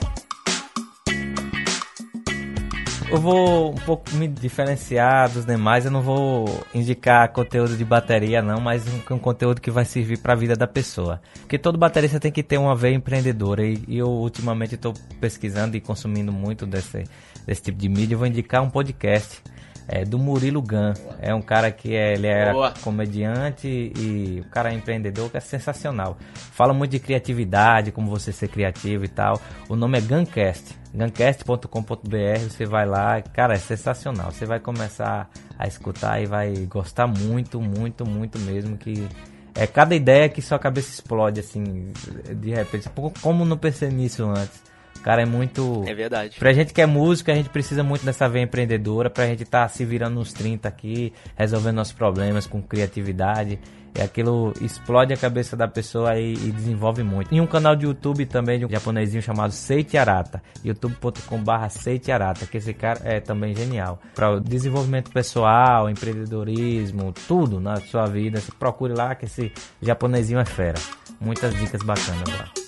[SPEAKER 3] Eu vou um pouco me diferenciar dos demais. Eu não vou indicar conteúdo de bateria, não, mas um, um conteúdo que vai servir para a vida da pessoa. Porque todo baterista tem que ter uma veia empreendedora. E, e eu ultimamente estou pesquisando e consumindo muito desse, desse tipo de mídia. Eu vou indicar um podcast é, do Murilo Gun. É um cara que é, ele é
[SPEAKER 1] Boa.
[SPEAKER 3] comediante e o cara é empreendedor, que é sensacional. Fala muito de criatividade, como você ser criativo e tal. O nome é Guncast. Guncast.com.br, você vai lá, cara, é sensacional. Você vai começar a escutar e vai gostar muito, muito, muito mesmo que é cada ideia que sua cabeça explode assim, de repente. Como não pensei nisso antes? Cara é muito
[SPEAKER 1] É verdade.
[SPEAKER 3] Pra gente que é música, a gente precisa muito dessa veia empreendedora, pra gente estar tá se virando nos 30 aqui, resolvendo nossos problemas com criatividade. E aquilo explode a cabeça da pessoa e, e desenvolve muito. E um canal de YouTube também de um japonesinho chamado Seiti Arata, youtube.com.br Seiti Arata, que esse cara é também genial. Para o desenvolvimento pessoal, empreendedorismo, tudo na sua vida, procure lá que esse japonesinho é fera. Muitas dicas bacanas lá.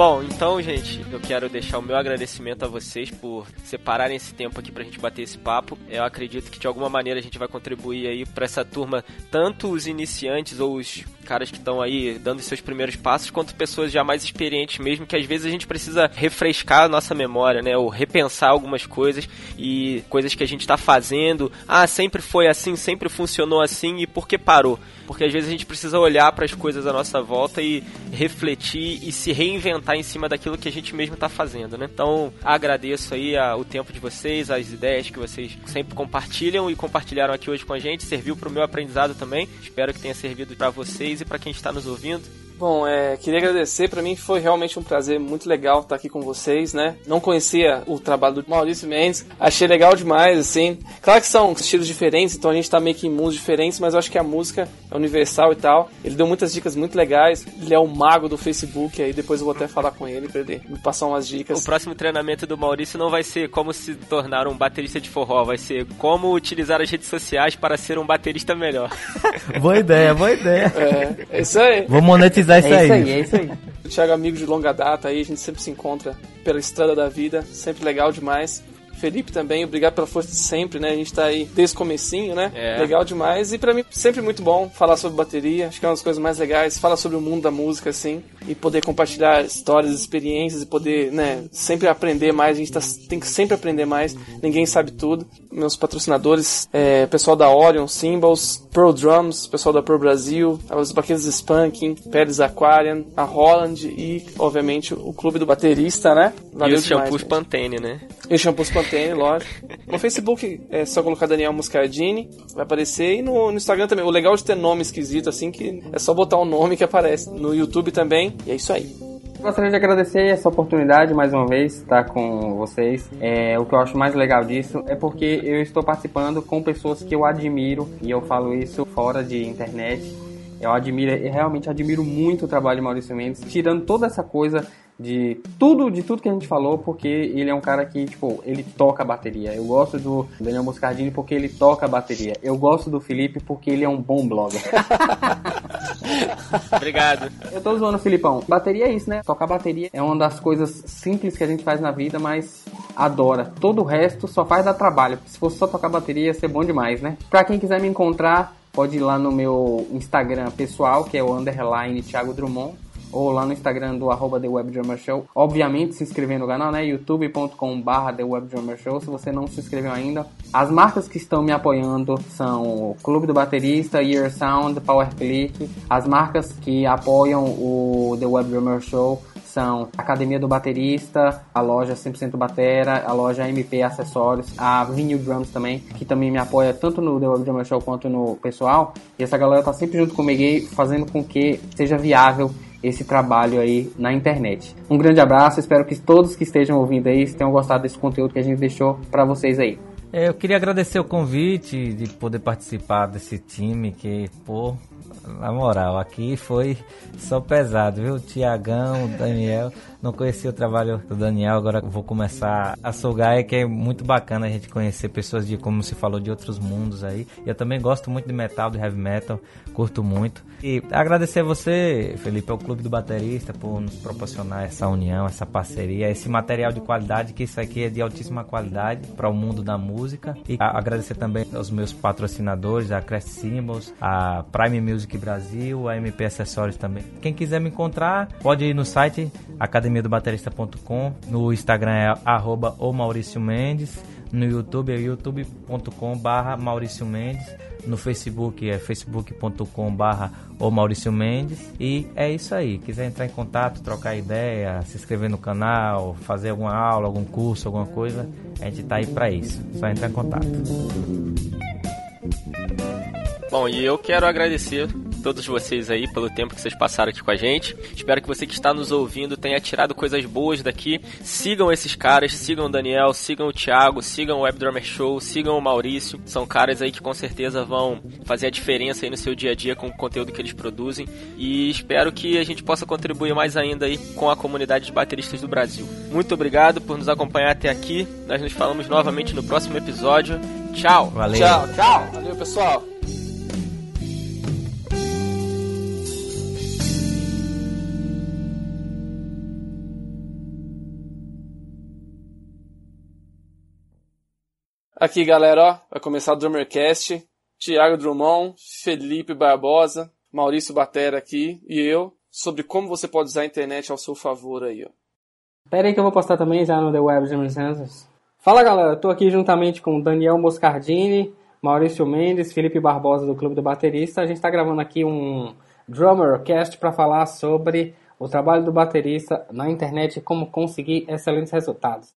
[SPEAKER 1] Bom, então, gente, eu quero deixar o meu agradecimento a vocês por separarem esse tempo aqui pra gente bater esse papo. Eu acredito que de alguma maneira a gente vai contribuir aí pra essa turma, tanto os iniciantes ou os caras que estão aí dando seus primeiros passos, quanto pessoas já mais experientes mesmo, que às vezes a gente precisa refrescar a nossa memória, né? Ou repensar algumas coisas e coisas que a gente tá fazendo. Ah, sempre foi assim, sempre funcionou assim e por que parou? Porque às vezes a gente precisa olhar para as coisas à nossa volta e refletir e se reinventar em cima daquilo que a gente mesmo está fazendo, né? Então, agradeço aí a, o tempo de vocês, as ideias que vocês sempre compartilham e compartilharam aqui hoje com a gente, serviu para o meu aprendizado também. Espero que tenha servido para vocês e para quem está nos ouvindo.
[SPEAKER 4] Bom, é, queria agradecer, para mim foi realmente um prazer muito legal estar aqui com vocês, né? Não conhecia o trabalho do Maurício Mendes, achei legal demais, assim. Claro que são estilos diferentes, então a gente tá meio que em mundos diferentes, mas eu acho que a música é universal e tal. Ele deu muitas dicas muito legais, ele é o mago do Facebook, aí depois eu vou até falar com ele pra ele me passar umas dicas.
[SPEAKER 1] O próximo treinamento do Maurício não vai ser como se tornar um baterista de forró, vai ser como utilizar as redes sociais para ser um baterista melhor.
[SPEAKER 3] boa ideia, boa ideia.
[SPEAKER 4] É, é isso aí.
[SPEAKER 3] Vou monetizar é isso
[SPEAKER 2] é
[SPEAKER 3] aí.
[SPEAKER 2] isso aí, é isso aí.
[SPEAKER 4] O Thiago é amigo de longa data aí, a gente sempre se encontra pela estrada da vida, sempre legal demais. Felipe também, obrigado pela força de sempre, né? A gente tá aí desde o comecinho, né? É. Legal demais. E para mim, sempre muito bom falar sobre bateria. Acho que é uma das coisas mais legais. Falar sobre o mundo da música, assim. E poder compartilhar histórias, experiências e poder, né? Sempre aprender mais. A gente tá, tem que sempre aprender mais. Ninguém sabe tudo. Meus patrocinadores, é, pessoal da Orion, Symbols, Pearl Drums, pessoal da Pearl Brasil, os baquetes Spanking, Pérez Aquarian, a Holland e, obviamente, o Clube do Baterista, né?
[SPEAKER 1] Valeu e os shampoos Pantene, né?
[SPEAKER 4] E os shampoos Pantene lógico. No Facebook é só colocar Daniel Muscardini, vai aparecer. E no, no, Instagram também. O legal de ter nome esquisito, assim, que é só botar o um nome que aparece. No YouTube também. E é isso aí.
[SPEAKER 2] Gostaria de agradecer essa oportunidade mais uma vez estar com vocês. É, o que eu acho mais legal disso é porque eu estou participando com pessoas que eu admiro e eu falo isso fora de internet. Eu admiro, eu realmente admiro muito o trabalho de Maurício Mendes, tirando toda essa coisa de tudo, de tudo que a gente falou, porque ele é um cara que, tipo, ele toca a bateria. Eu gosto do Daniel Moscardini porque ele toca a bateria. Eu gosto do Felipe porque ele é um bom blogger.
[SPEAKER 1] Obrigado.
[SPEAKER 2] Eu tô zoando, Filipão. Bateria é isso, né? Tocar bateria é uma das coisas simples que a gente faz na vida, mas adora. Todo o resto só faz dar trabalho. Se fosse só tocar bateria, ia ser bom demais, né? Pra quem quiser me encontrar, pode ir lá no meu Instagram pessoal, que é o underline Thiago Drummond ou lá no Instagram do arroba The Web Drummer Show. Obviamente se inscrever no canal, né? youtube.com barra The Web Drummer Show, se você não se inscreveu ainda. As marcas que estão me apoiando são o Clube do Baterista, Ear Sound, Power Click. As marcas que apoiam o The Web Drummer Show são a Academia do Baterista, a loja 100% Batera, a loja MP Acessórios, a Vinyl Drums também, que também me apoia tanto no The Web Drummer Show quanto no pessoal. E essa galera tá sempre junto comigo fazendo com que seja viável esse trabalho aí na internet. Um grande abraço, espero que todos que estejam ouvindo aí tenham gostado desse conteúdo que a gente deixou para vocês aí.
[SPEAKER 3] É, eu queria agradecer o convite de poder participar desse time que, pô, na moral, aqui foi só pesado, viu? Tiagão, Daniel, não conhecia o trabalho do Daniel, agora vou começar a sugar, é que é muito bacana a gente conhecer pessoas de, como se falou, de outros mundos aí. Eu também gosto muito de metal, de heavy metal, curto muito. E agradecer a você, Felipe, ao Clube do Baterista, por nos proporcionar essa união, essa parceria, esse material de qualidade, que isso aqui é de altíssima qualidade para o mundo da música. E agradecer também aos meus patrocinadores, a Crest Symbols, a Prime Music Brasil, a MP Acessórios também. Quem quiser me encontrar, pode ir no site academiadobaterista.com, no Instagram é arroba o Maurício Mendes, no YouTube é youtube.com barra Maurício Mendes, no Facebook é facebook.com barra o Maurício Mendes. E é isso aí, quiser entrar em contato, trocar ideia, se inscrever no canal, fazer alguma aula, algum curso, alguma coisa, a gente tá aí para isso, só entrar em contato.
[SPEAKER 1] Bom, e eu quero agradecer todos vocês aí pelo tempo que vocês passaram aqui com a gente. Espero que você que está nos ouvindo tenha tirado coisas boas daqui. Sigam esses caras, sigam o Daniel, sigam o Thiago, sigam o Web Drummer Show, sigam o Maurício. São caras aí que com certeza vão fazer a diferença aí no seu dia a dia com o conteúdo que eles produzem. E espero que a gente possa contribuir mais ainda aí com a comunidade de bateristas do Brasil. Muito obrigado por nos acompanhar até aqui. Nós nos falamos novamente no próximo episódio. Tchau.
[SPEAKER 4] Valeu. Tchau, tchau. Valeu, pessoal. Aqui, galera, ó, vai começar o Drummercast. Tiago Drummond, Felipe Barbosa, Maurício Batera aqui e eu, sobre como você pode usar a internet ao seu favor aí, ó.
[SPEAKER 2] Pera aí que eu vou postar também já no The Web Jam Fala, galera, tô aqui juntamente com Daniel Moscardini, Maurício Mendes, Felipe Barbosa do Clube do Baterista. A gente está gravando aqui um Drummercast para falar sobre o trabalho do baterista na internet e como conseguir excelentes resultados.